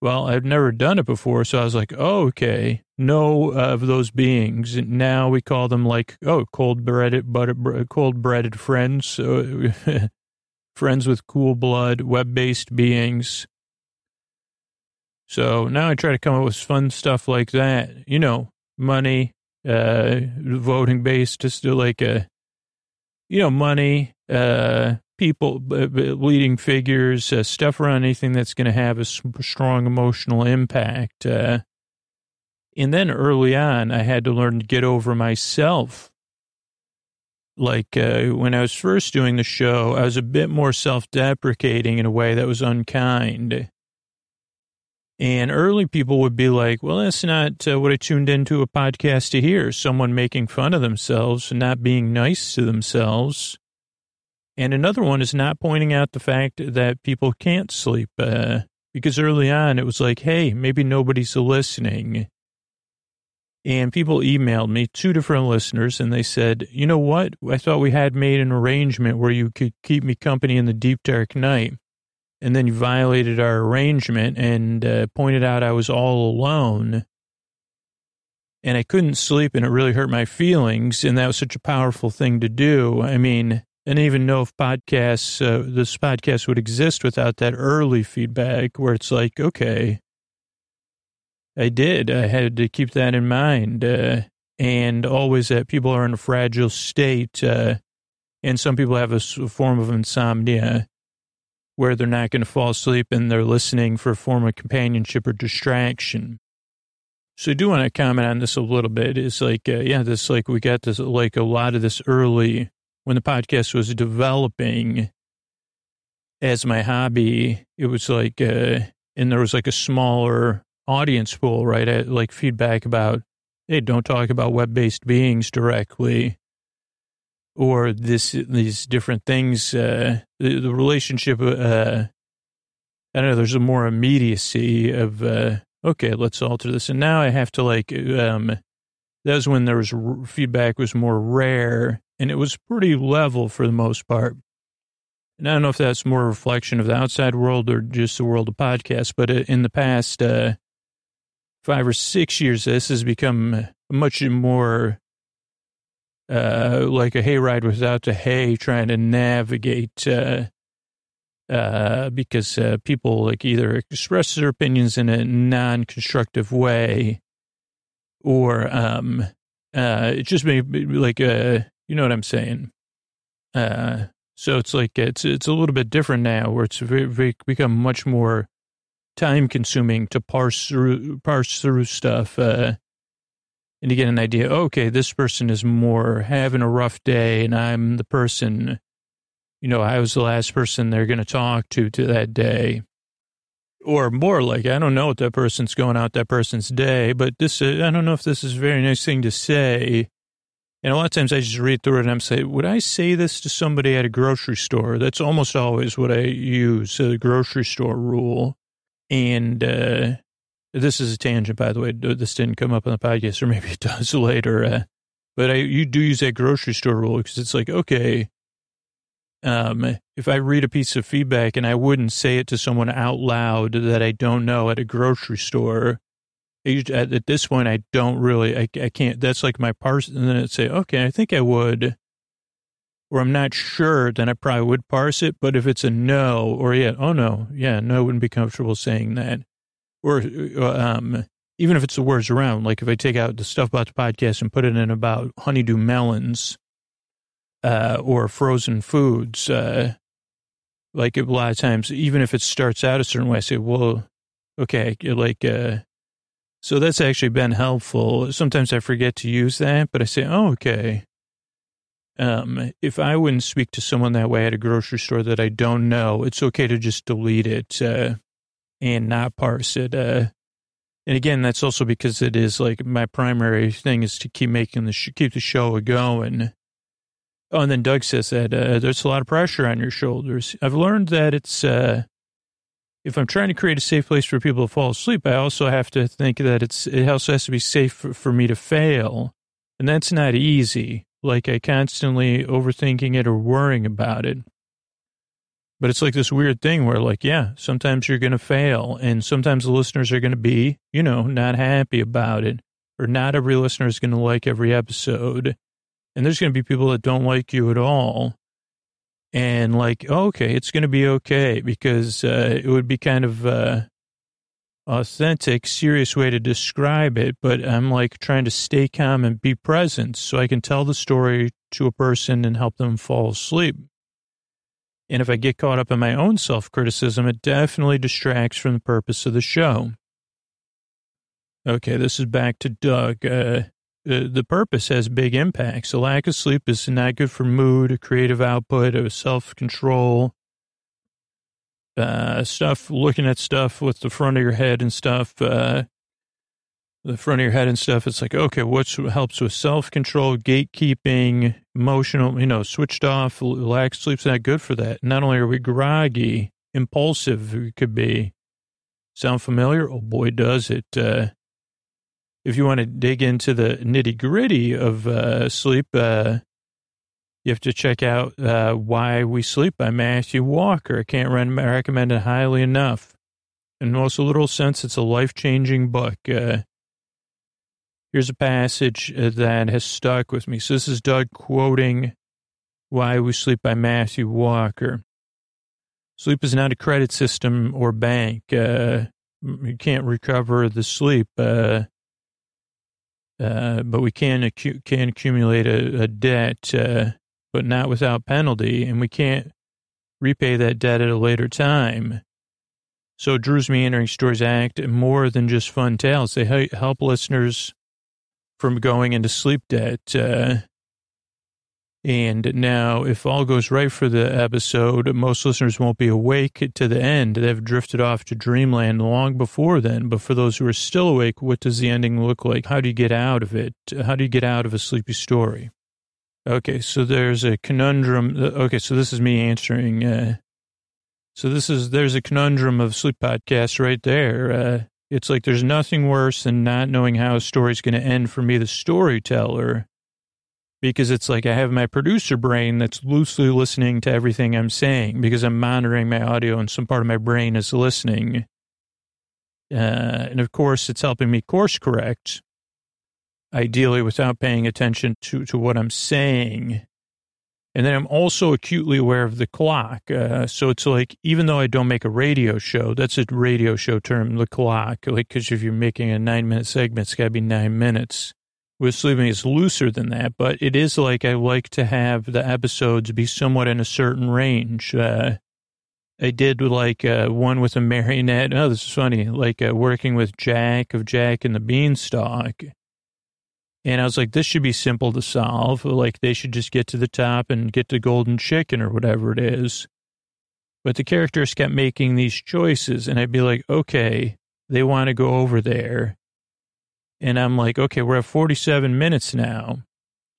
[SPEAKER 1] Well, I've never done it before, so I was like, oh, okay no of those beings. Now we call them like, oh, cold breaded, butter, cold breaded friends, friends with cool blood, web based beings. So now I try to come up with fun stuff like that. You know, money, uh, voting based, just like a, you know, money, uh, people, leading figures, uh, stuff around anything that's going to have a strong emotional impact. Uh, and then early on, I had to learn to get over myself. Like uh, when I was first doing the show, I was a bit more self deprecating in a way that was unkind. And early people would be like, well, that's not uh, what I tuned into a podcast to hear someone making fun of themselves and not being nice to themselves. And another one is not pointing out the fact that people can't sleep. Uh, because early on it was like, hey, maybe nobody's listening. And people emailed me, two different listeners, and they said, you know what? I thought we had made an arrangement where you could keep me company in the deep, dark night. And then you violated our arrangement and uh, pointed out I was all alone. And I couldn't sleep, and it really hurt my feelings. And that was such a powerful thing to do. I mean, Didn't even know if podcasts, uh, this podcast would exist without that early feedback where it's like, okay, I did. I had to keep that in mind. Uh, and always that people are in a fragile state. Uh, and some people have a, a form of insomnia where they're not going to fall asleep and they're listening for a form of companionship or distraction. So I do want to comment on this a little bit. It's like, uh, yeah, this, like, we got this, like, a lot of this early when the podcast was developing as my hobby. It was like, uh, and there was like a smaller audience pool, right? I, like feedback about, hey, don't talk about web based beings directly, or this these different things. Uh, the, the relationship, uh, I don't know. There's a more immediacy of, uh, okay, let's alter this, and now I have to like. Um, that was when there was feedback was more rare, and it was pretty level for the most part. And I don't know if that's more a reflection of the outside world or just the world of podcasts, but uh, in the past, uh, five or six years, this has become much more uh, like a hayride without the hay, trying to navigate uh, uh, because uh, people like either express their opinions in a non-constructive way, or um, it just may be like uh, you know what I'm saying. so it's like it's it's a little bit different now, where it's very, very become much more time consuming to parse through, parse through stuff, uh, and to get an idea, okay, this person is more having a rough day and I'm the person, you know, I was the last person they're going to talk to to that day. Or more like, I don't know what that person's going out that person's day, but this, uh, I don't know if this is a very nice thing to say. And a lot of times I just read through it and I'm saying, would I say this to somebody at a grocery store? That's almost always what I use, the grocery store rule. And uh, this is a tangent, by the way. This didn't come up on the podcast, or maybe it does later. Uh, but I, you do use that grocery store rule because it's like, okay, um, if I read a piece of feedback and I wouldn't say it to someone out loud that I don't know at a grocery store, at, at this point, I don't really, I, I can't, that's like my parse. And then I'd say, okay, I think I would or I'm not sure, then I probably would parse it. But if it's a no, or yeah, oh no, yeah, no, I wouldn't be comfortable saying that. Or uh, um, even if it's the words around, like if I take out the stuff about the podcast and put it in about honeydew melons uh, or frozen foods, uh, like a lot of times, even if it starts out a certain way, I say, well, okay, like, uh, so that's actually been helpful. Sometimes I forget to use that, but I say, oh, okay um, if I wouldn't speak to someone that way at a grocery store that I don't know, it's okay to just delete it uh, and not parse it. Uh, and again, that's also because it is like my primary thing is to keep making the sh- keep the show going. Oh, and then Doug says that uh, there's a lot of pressure on your shoulders. I've learned that it's uh, if I'm trying to create a safe place for people to fall asleep, I also have to think that it's it also has to be safe for, for me to fail, and that's not easy like I constantly overthinking it or worrying about it. But it's like this weird thing where, like, yeah, sometimes you're going to fail, and sometimes the listeners are going to be, you know, not happy about it, or not every listener is going to like every episode. And there's going to be people that don't like you at all. And, like, okay, it's going to be okay because uh, it would be kind of, uh, authentic, serious way to describe it, but I'm like trying to stay calm and be present so I can tell the story to a person and help them fall asleep. And if I get caught up in my own self criticism, it definitely distracts from the purpose of the show. Okay, this is back to Doug. Uh, the, purpose has big impacts. A lack of sleep is not good for mood, creative output, self control, uh, stuff, looking at stuff with the front of your head and stuff, uh, the front of your head and stuff. It's like, okay, what helps with self control, gatekeeping, emotional, you know, switched off, lack of sleep's not good for that. Not only are we groggy, impulsive, we could be. Sound familiar? Oh boy, does it. Uh, if you want to dig into the nitty gritty of uh, sleep, uh, you have to check out uh, Why We Sleep by Matthew Walker. I can't recommend it highly enough. In most literal sense, it's a life changing book. Uh, here's a passage uh, that has stuck with me. So, this is Doug quoting Why We Sleep by Matthew Walker. Sleep is not a credit system or bank. Uh, you can't recover the sleep, uh, uh, but we can, can accumulate a, a debt, uh, but not without penalty, and we can't repay that debt at a later time. So Drew's Meandering Stories Act more than just fun tales. They help listeners from going into sleep debt. Uh, and now, if all goes right for the episode, most listeners won't be awake to the end. They've drifted off to dreamland long before then. But for those who are still awake, what does the ending look like? How do you get out of it? How do you get out of a sleepy story? Okay, so there's a conundrum. Uh, okay, so this is me answering uh, so this is, there's a conundrum of sleep podcasts right there. Uh, it's like there's nothing worse than not knowing how a story's going to end for me, the storyteller, because it's like I have my producer brain that's loosely listening to everything I'm saying because I'm monitoring my audio and some part of my brain is listening. Uh, and of course, it's helping me course correct, ideally without paying attention to, to what I'm saying. And then I'm also acutely aware of the clock. Uh, so it's like, even though I don't make a radio show, that's a radio show term, the clock. Like, because if you're making a nine minute segment, it's got to be nine minutes. With sleeping, it's looser than that, but it is like I like to have the episodes be somewhat in a certain range. Uh, I did like uh, one with a marionette. Oh, this is funny. Like uh, working with Jack of Jack and the Beanstalk. And I was like, this should be simple to solve. Like they should just get to the top and get the golden chicken or whatever it is. But the characters kept making these choices, and I'd be like, okay, they want to go over there. And I'm like, okay, we're at 47 minutes now.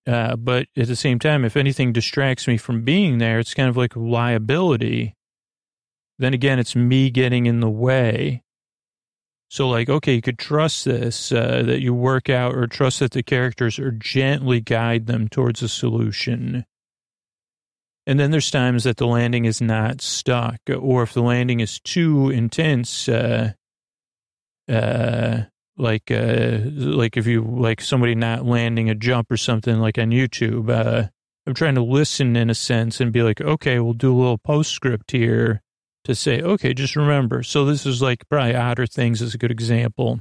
[SPEAKER 1] Uh, but at the same time, if anything distracts me from being there, it's kind of like liability. Then again, it's me getting in the way. So, like, okay, you could trust this, uh, that you work out, or trust that the characters or gently guide them towards a solution. And then there's times that the landing is not stuck, or if the landing is too intense, uh, uh, like, uh, like if you, like somebody not landing a jump or something like on YouTube, uh, I'm trying to listen in a sense and be like, okay, we'll do a little postscript here to say, okay, just remember. So this is like probably Otter Things is a good example.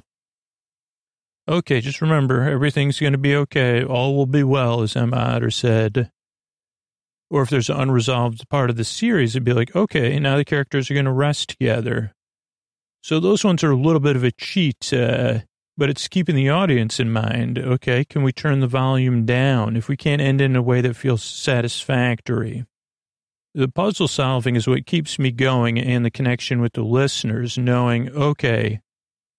[SPEAKER 1] Okay, just remember, everything's going to be okay. All will be well, as Emma Otter said. Or if there's an unresolved part of the series, it'd be like, okay, now the characters are going to rest together. So those ones are a little bit of a cheat, uh, but it's keeping the audience in mind. Okay, can we turn the volume down if we can't end in a way that feels satisfactory? the puzzle solving is what keeps me going and the connection with the listeners, knowing, okay,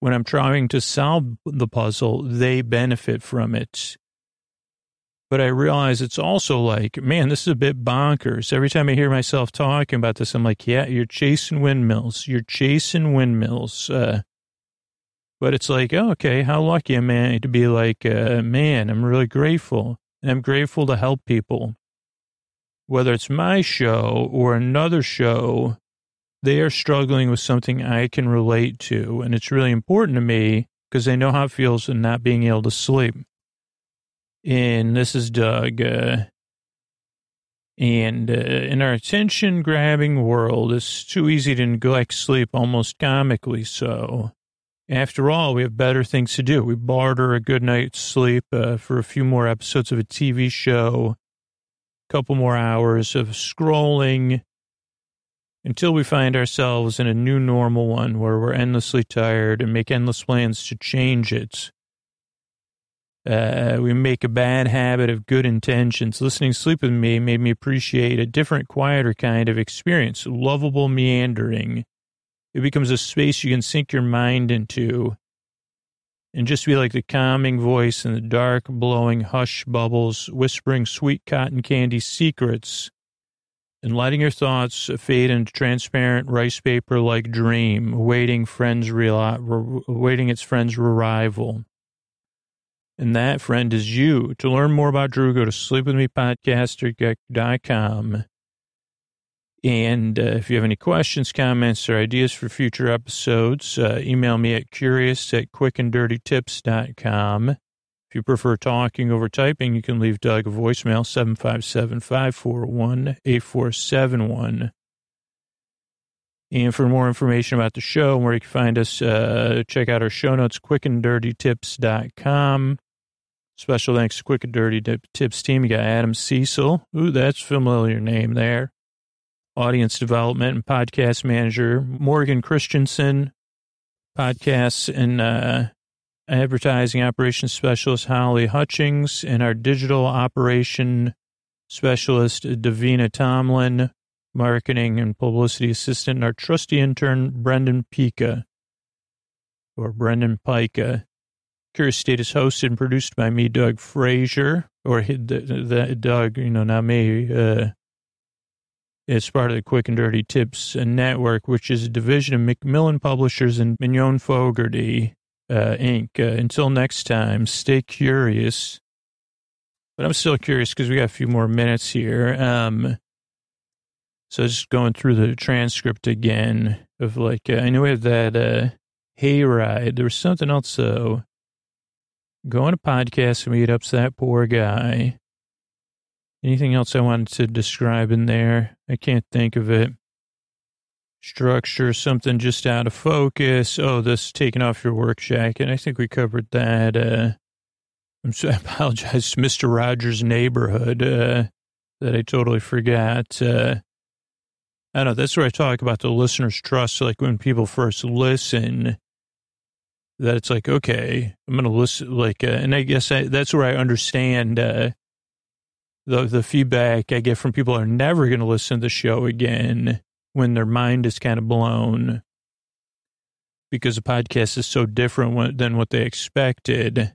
[SPEAKER 1] when I'm trying to solve the puzzle, they benefit from it. But I realize it's also like, man, this is a bit bonkers. Every time I hear myself talking about this, I'm like, yeah, you're chasing windmills. You're chasing windmills. Uh, but it's like, oh, okay, how lucky am I to be like, uh, man, I'm really grateful. And I'm grateful to help people whether it's my show or another show, they are struggling with something I can relate to. And it's really important to me because they know how it feels in not being able to sleep. And this is Doug. Uh, and uh, in our attention grabbing world, it's too easy to neglect sleep, almost comically so. After all, we have better things to do. We barter a good night's sleep uh, for a few more episodes of a TV show a couple more hours of scrolling until we find ourselves in a new normal one where we're endlessly tired and make endless plans to change it. Uh, we make a bad habit of good intentions. Listening Sleep with Me made me appreciate a different, quieter kind of experience, lovable meandering. It becomes a space you can sink your mind into and just be like the calming voice in the dark, blowing hush bubbles, whispering sweet cotton candy secrets, and letting your thoughts fade into transparent rice paper like dream, awaiting friends real, awaiting its friends' arrival. And that friend is you. To learn more about Drew, go to sleepwithmepodcaster.com. And uh, if you have any questions, comments, or ideas for future episodes, uh, email me at curious at quickanddirtytips.com. If you prefer talking over typing, you can leave Doug a voicemail, 757 541 8471. And for more information about the show and where you can find us, uh, check out our show notes, quickanddirtytips.com. Special thanks to Quick and Dirty Tips team. You got Adam Cecil. Ooh, that's familiar name there. Audience development and podcast manager, Morgan Christensen. Podcasts and uh, advertising operations specialist, Holly Hutchings. And our digital operation specialist, Davina Tomlin marketing and publicity assistant, and our trusty intern, Brendan Pika, or Brendan Pica. Curious State is hosted and produced by me, Doug Frazier, or the, the Doug, you know, not me. Uh, it's part of the Quick and Dirty Tips Network, which is a division of Macmillan Publishers and Mignon Fogarty, uh, Inc. Uh, until next time, stay curious. But I'm still curious because we got a few more minutes here. Um, so just going through the transcript again of like, uh, I know we have that uh, hayride. There was something else though. Going to podcast meetups, that poor guy. Anything else I wanted to describe in there? I can't think of it. Structure, something just out of focus. Oh, this taking off your work jacket. I think we covered that. Uh, I'm so, I apologize Mr. Rogers' neighborhood uh, that I totally forgot. Uh, I don't know that's where I talk about the listener's trust. Like when people first listen, that it's like, okay, I'm going to listen. Like, uh, and I guess I, that's where I understand uh, the the feedback I get from people are never going to listen to the show again when their mind is kind of blown because the podcast is so different than what they expected.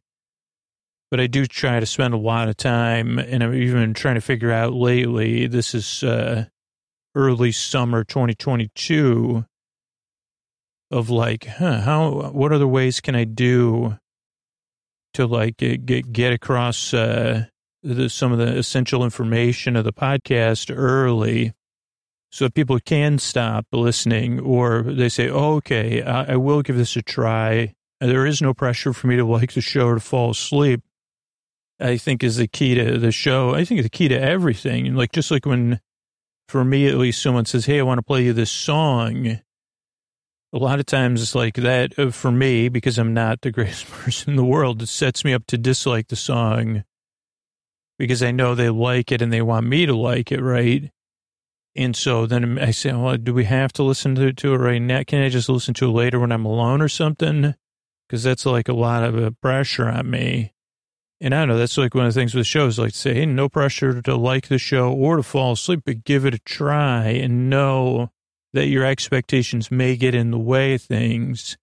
[SPEAKER 1] But I do try to spend a lot of time, and I'm even trying to figure out lately. This is uh, early summer 2022 of like, huh, how, what other ways can I do to like get, get across, uh, the, some of the essential information of the podcast early so people can stop listening or they say, oh, okay, I, I will give this a try. There is no pressure for me to like the show or to fall asleep. I think is the key to the show. I think the key to everything. Like, just like when for me at least, someone says, Hey, I want to play you this song. A lot of times it's like that uh, for me, because I'm not the greatest person in the world, it sets me up to dislike the song because I know they like it and they want me to like it, right? And so then I say, well, do we have to listen to, to it right now? Can I just listen to it later when I'm alone or something? Because that's like a lot of uh, pressure on me. And I know that's like one of the things with shows, like say, hey, no pressure to like the show or to fall asleep, but give it a try and know that your expectations may get in the way of things.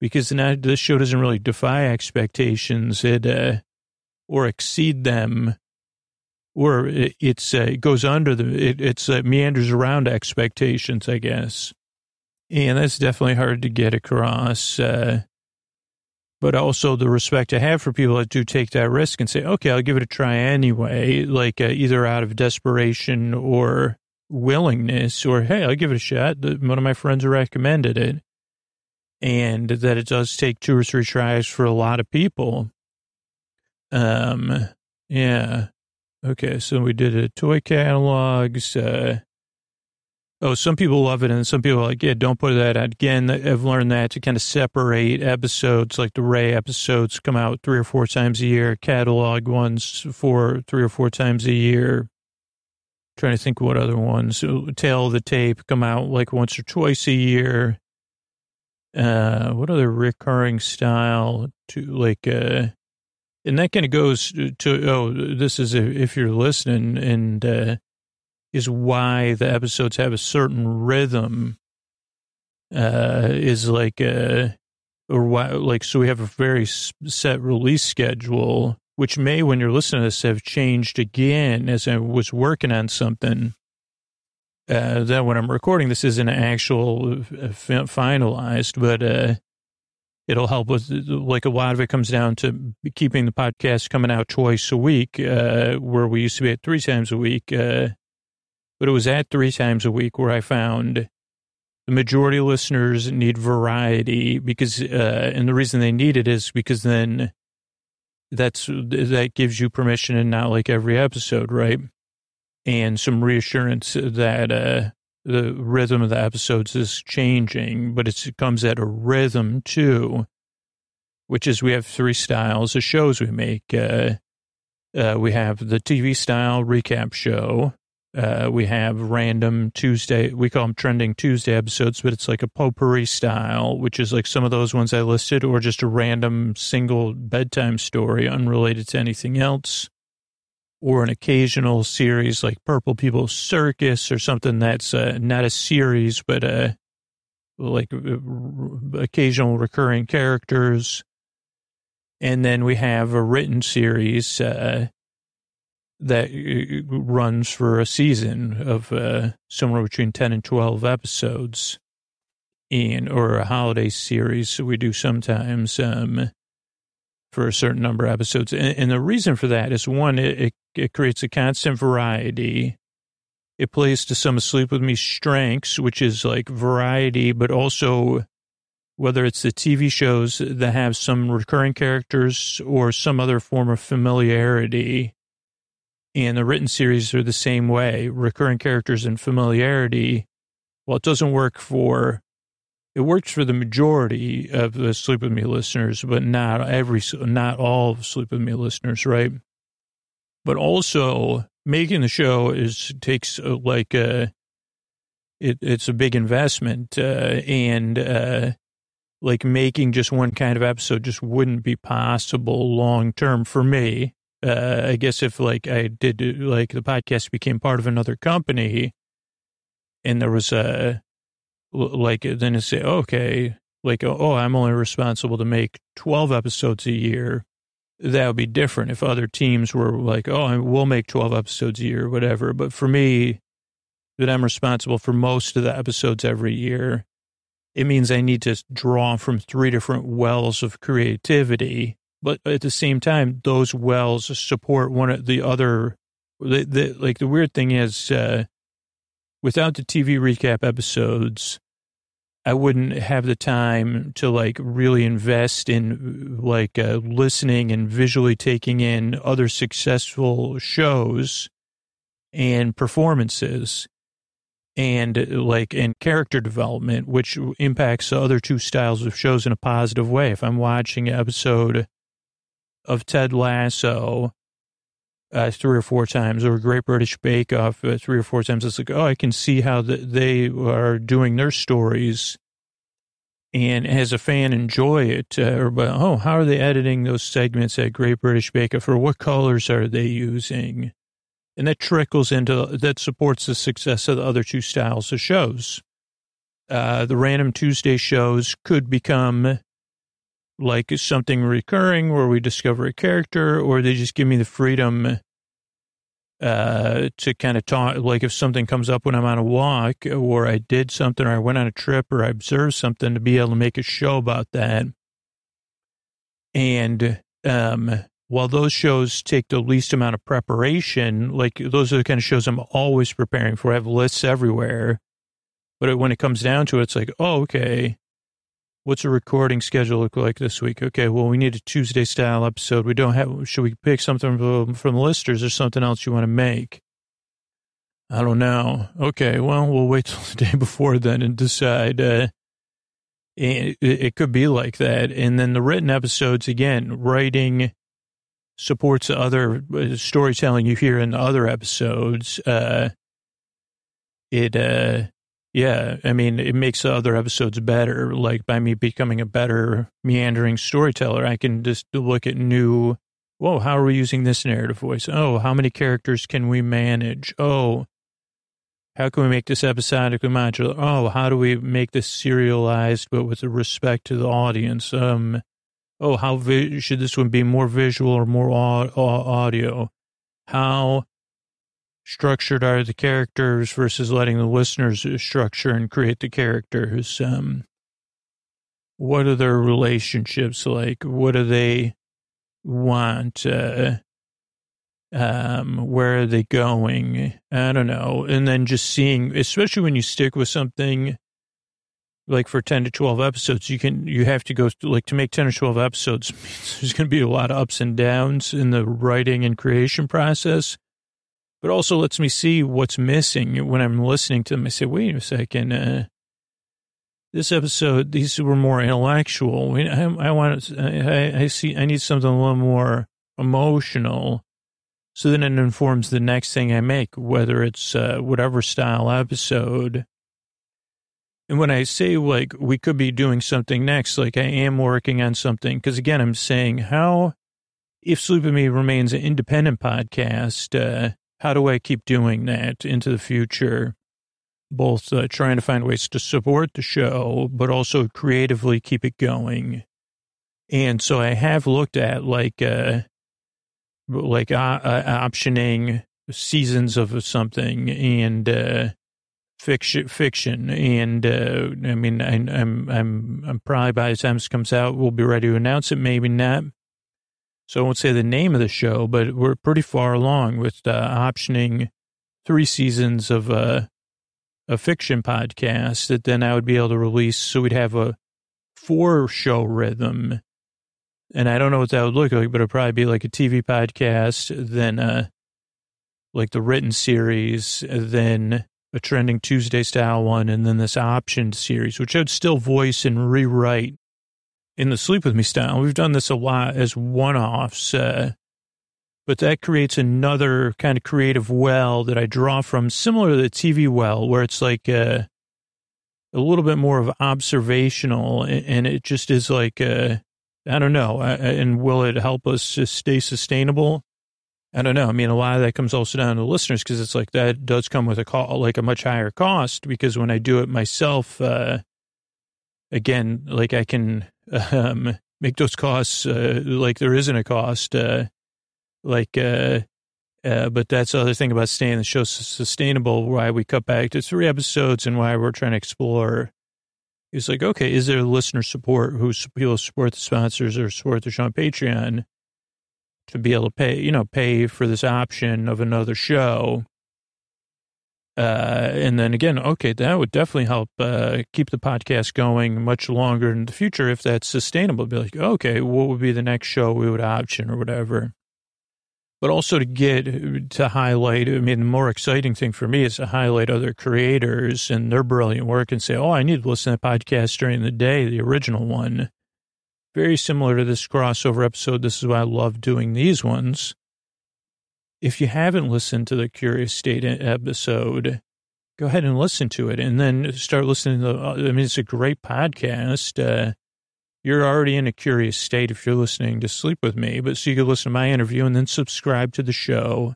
[SPEAKER 1] Because now this show doesn't really defy expectations, it uh, or exceed them, or it, it's uh, it goes under the it it's uh, meanders around expectations, I guess. And that's definitely hard to get across. Uh, but also the respect I have for people that do take that risk and say, okay, I'll give it a try anyway, like uh, either out of desperation or willingness, or hey, I'll give it a shot. One of my friends recommended it. And that it does take two or three tries for a lot of people. Um, yeah. Okay, so we did a toy catalogs, uh, Oh, some people love it, and some people are like, yeah, don't put that out. Again, I've learned that to kind of separate episodes, like the Ray episodes come out three or four times a year, catalog ones for three or four times a year. Trying to think what other ones. Tail the Tape come out like once or twice a year. Uh, what other recurring style to like, uh, and that kind of goes to, oh, this is if you're listening and, uh, is why the episodes have a certain rhythm. Uh, is like uh, or why, like, so we have a very set release schedule, which may, when you're listening to this, have changed again as I was working on something. Uh, that when I'm recording, this isn't actual uh, finalized, but, uh, it'll help with like a lot of it comes down to keeping the podcast coming out twice a week, uh, where we used to be at three times a week. Uh, but it was at three times a week where I found the majority of listeners need variety because, uh, and the reason they need it is because then that's, that gives you permission and not like every episode, right? And some reassurance that, uh, the rhythm of the episodes is changing, but it comes at a rhythm too, which is we have three styles of shows we make. Uh, uh, we have the TV style recap show. Uh, we have random Tuesday, we call them trending Tuesday episodes, but it's like a potpourri style, which is like some of those ones I listed, or just a random single bedtime story unrelated to anything else or an occasional series like Purple People Circus or something that's uh, not a series, but uh, like uh, occasional recurring characters. And then we have a written series uh, that runs for a season of uh, somewhere between 10 and 12 episodes. And, or a holiday series we do sometimes. Um, for a certain number of episodes. And, and the reason for that is one, it, it, it, creates a constant variety. It plays to some Sleep With Me strengths, which is like variety, but also whether it's the TV shows that have some recurring characters or some other form of familiarity. And the written series are the same way recurring characters and familiarity. Well, it doesn't work for it works for the majority of the Sleep With Me listeners, but not every, not all Sleep With Me listeners, right? But also making the show is takes uh, like a, uh, it, it's a big investment, uh, and uh, like making just one kind of episode just wouldn't be possible long term for me. Uh, I guess if like I did like the podcast became part of another company, and there was a like then to say, okay, like, oh, I'm only responsible to make 12 episodes a year. That would be different if other teams were like, oh, we'll make 12 episodes a year, whatever. But for me, that I'm responsible for most of the episodes every year, it means I need to draw from three different wells of creativity. But at the same time, those wells support one of the other. The, the, like the weird thing is, uh, without the TV recap episodes, I wouldn't have the time to like really invest in like uh, listening and visually taking in other successful shows and performances and like and character development, which impacts the other two styles of shows in a positive way. If I'm watching an episode of Ted Lasso uh, three or four times, or Great British Bake Off uh, three or four times. It's like, oh, I can see how the, they are doing their stories, and as a fan, enjoy it. Uh, or, but oh, how are they editing those segments at Great British Bake Off? Or what colors are they using? And that trickles into that supports the success of the other two styles of shows. Uh, the random Tuesday shows could become like something recurring where we discover a character, or they just give me the freedom uh, to kind of talk. Like if something comes up when I'm on a walk, or I did something, or I went on a trip, or I observed something, to be able to make a show about that. And um, while those shows take the least amount of preparation, like those are the kind of shows I'm always preparing for. I have lists everywhere. But when it comes down to it, it's like, oh, okay, What's a recording schedule look like this week? Okay, well, we need a Tuesday style episode. We don't have, should we pick something from, from the or something else you want to make? I don't know. Okay, well, we'll wait till the day before then and decide. Uh, it, it could be like that. And then the written episodes, again, writing supports the other uh, storytelling you hear in the other episodes. Uh, it, uh, yeah, I mean, it makes the other episodes better. Like by me becoming a better meandering storyteller, I can just look at new. Whoa, how are we using this narrative voice? Oh, how many characters can we manage? Oh, how can we make this episodically modular? Oh, how do we make this serialized but with respect to the audience? Um, oh, how vi- should this one be more visual or more au- audio? How structured are the characters versus letting the listeners structure and create the characters. Um, What are their relationships like? What do they want? Uh, um, where are they going? I don't know. And then just seeing, especially when you stick with something like for 10 to 12 episodes, you can, you have to go like to make 10 or 12 episodes. There's going to be a lot of ups and downs in the writing and creation process, but also lets me see what's missing when I'm listening to them. I say, wait a second, uh, this episode, these were more intellectual. I, I want, I, I see, I need something a little more emotional. So then it informs the next thing I make, whether it's uh, whatever style episode. And when I say like we could be doing something next, like I am working on something, because again, I'm saying how, if Sleep With Me remains an independent podcast, uh, how do I keep doing that into the future? Both uh, trying to find ways to support the show, but also creatively keep it going. And so I have looked at like, uh, like uh, uh, optioning seasons of something and uh, fiction, fiction, and uh, I mean, I, I'm, I'm, I'm probably by the time this comes out, we'll be ready to announce it. Maybe not. So I won't say the name of the show, but we're pretty far along with uh, optioning three seasons of uh, a fiction podcast that then I would be able to release. So we'd have a four show rhythm and I don't know what that would look like, but it'd probably be like a TV podcast, then uh, like the written series, then a trending Tuesday style one, and then this optioned series, which I'd still voice and rewrite in the Sleep With Me style. We've done this a lot as one offs, uh, but that creates another kind of creative well that I draw from, similar to the TV well, where it's like uh, a little bit more of observational, and it just is like, uh, I don't know. And will it help us to stay sustainable? I don't know. I mean, a lot of that comes also down to listeners because it's like that does come with a call, like a much higher cost because when I do it myself, uh, again, like I can um, make those costs uh, like there isn't a cost. Uh, like, uh, uh, but that's the other thing about staying the show sustainable, why we cut back to three episodes and why we're trying to explore He's like, okay, is there listener support who people support the sponsors or support the show on Patreon to be able to pay, you know, pay for this option of another show? Uh, and then again, okay, that would definitely help uh, keep the podcast going much longer in the future if that's sustainable. Be like, okay, what would be the next show we would option or whatever? but also to get to highlight. I mean, the more exciting thing for me is to highlight other creators and their brilliant work and say, oh, I need to listen to that podcast during the day, the original one. Very similar to this crossover episode. This is why I love doing these ones. If you haven't listened to the Curious State episode, go ahead and listen to it and then start listening to, the. I mean, it's a great podcast. Uh, you're already in a curious state if you're listening to Sleep With Me, but so you can listen to my interview and then subscribe to the show.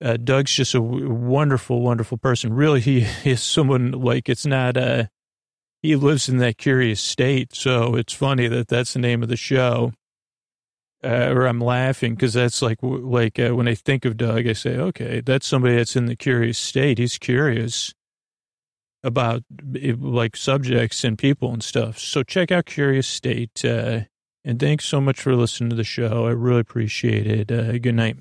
[SPEAKER 1] Uh, Doug's just a w- wonderful, wonderful person. Really, he is someone like it's not, uh, he lives in that curious state. So it's funny that that's the name of the show. Uh, or I'm laughing because that's like, like uh, when I think of Doug, I say, okay, that's somebody that's in the curious state. He's curious about like subjects and people and stuff. So check out Curious State. Uh, and thanks so much for listening to the show. I really appreciate it. Uh, good night.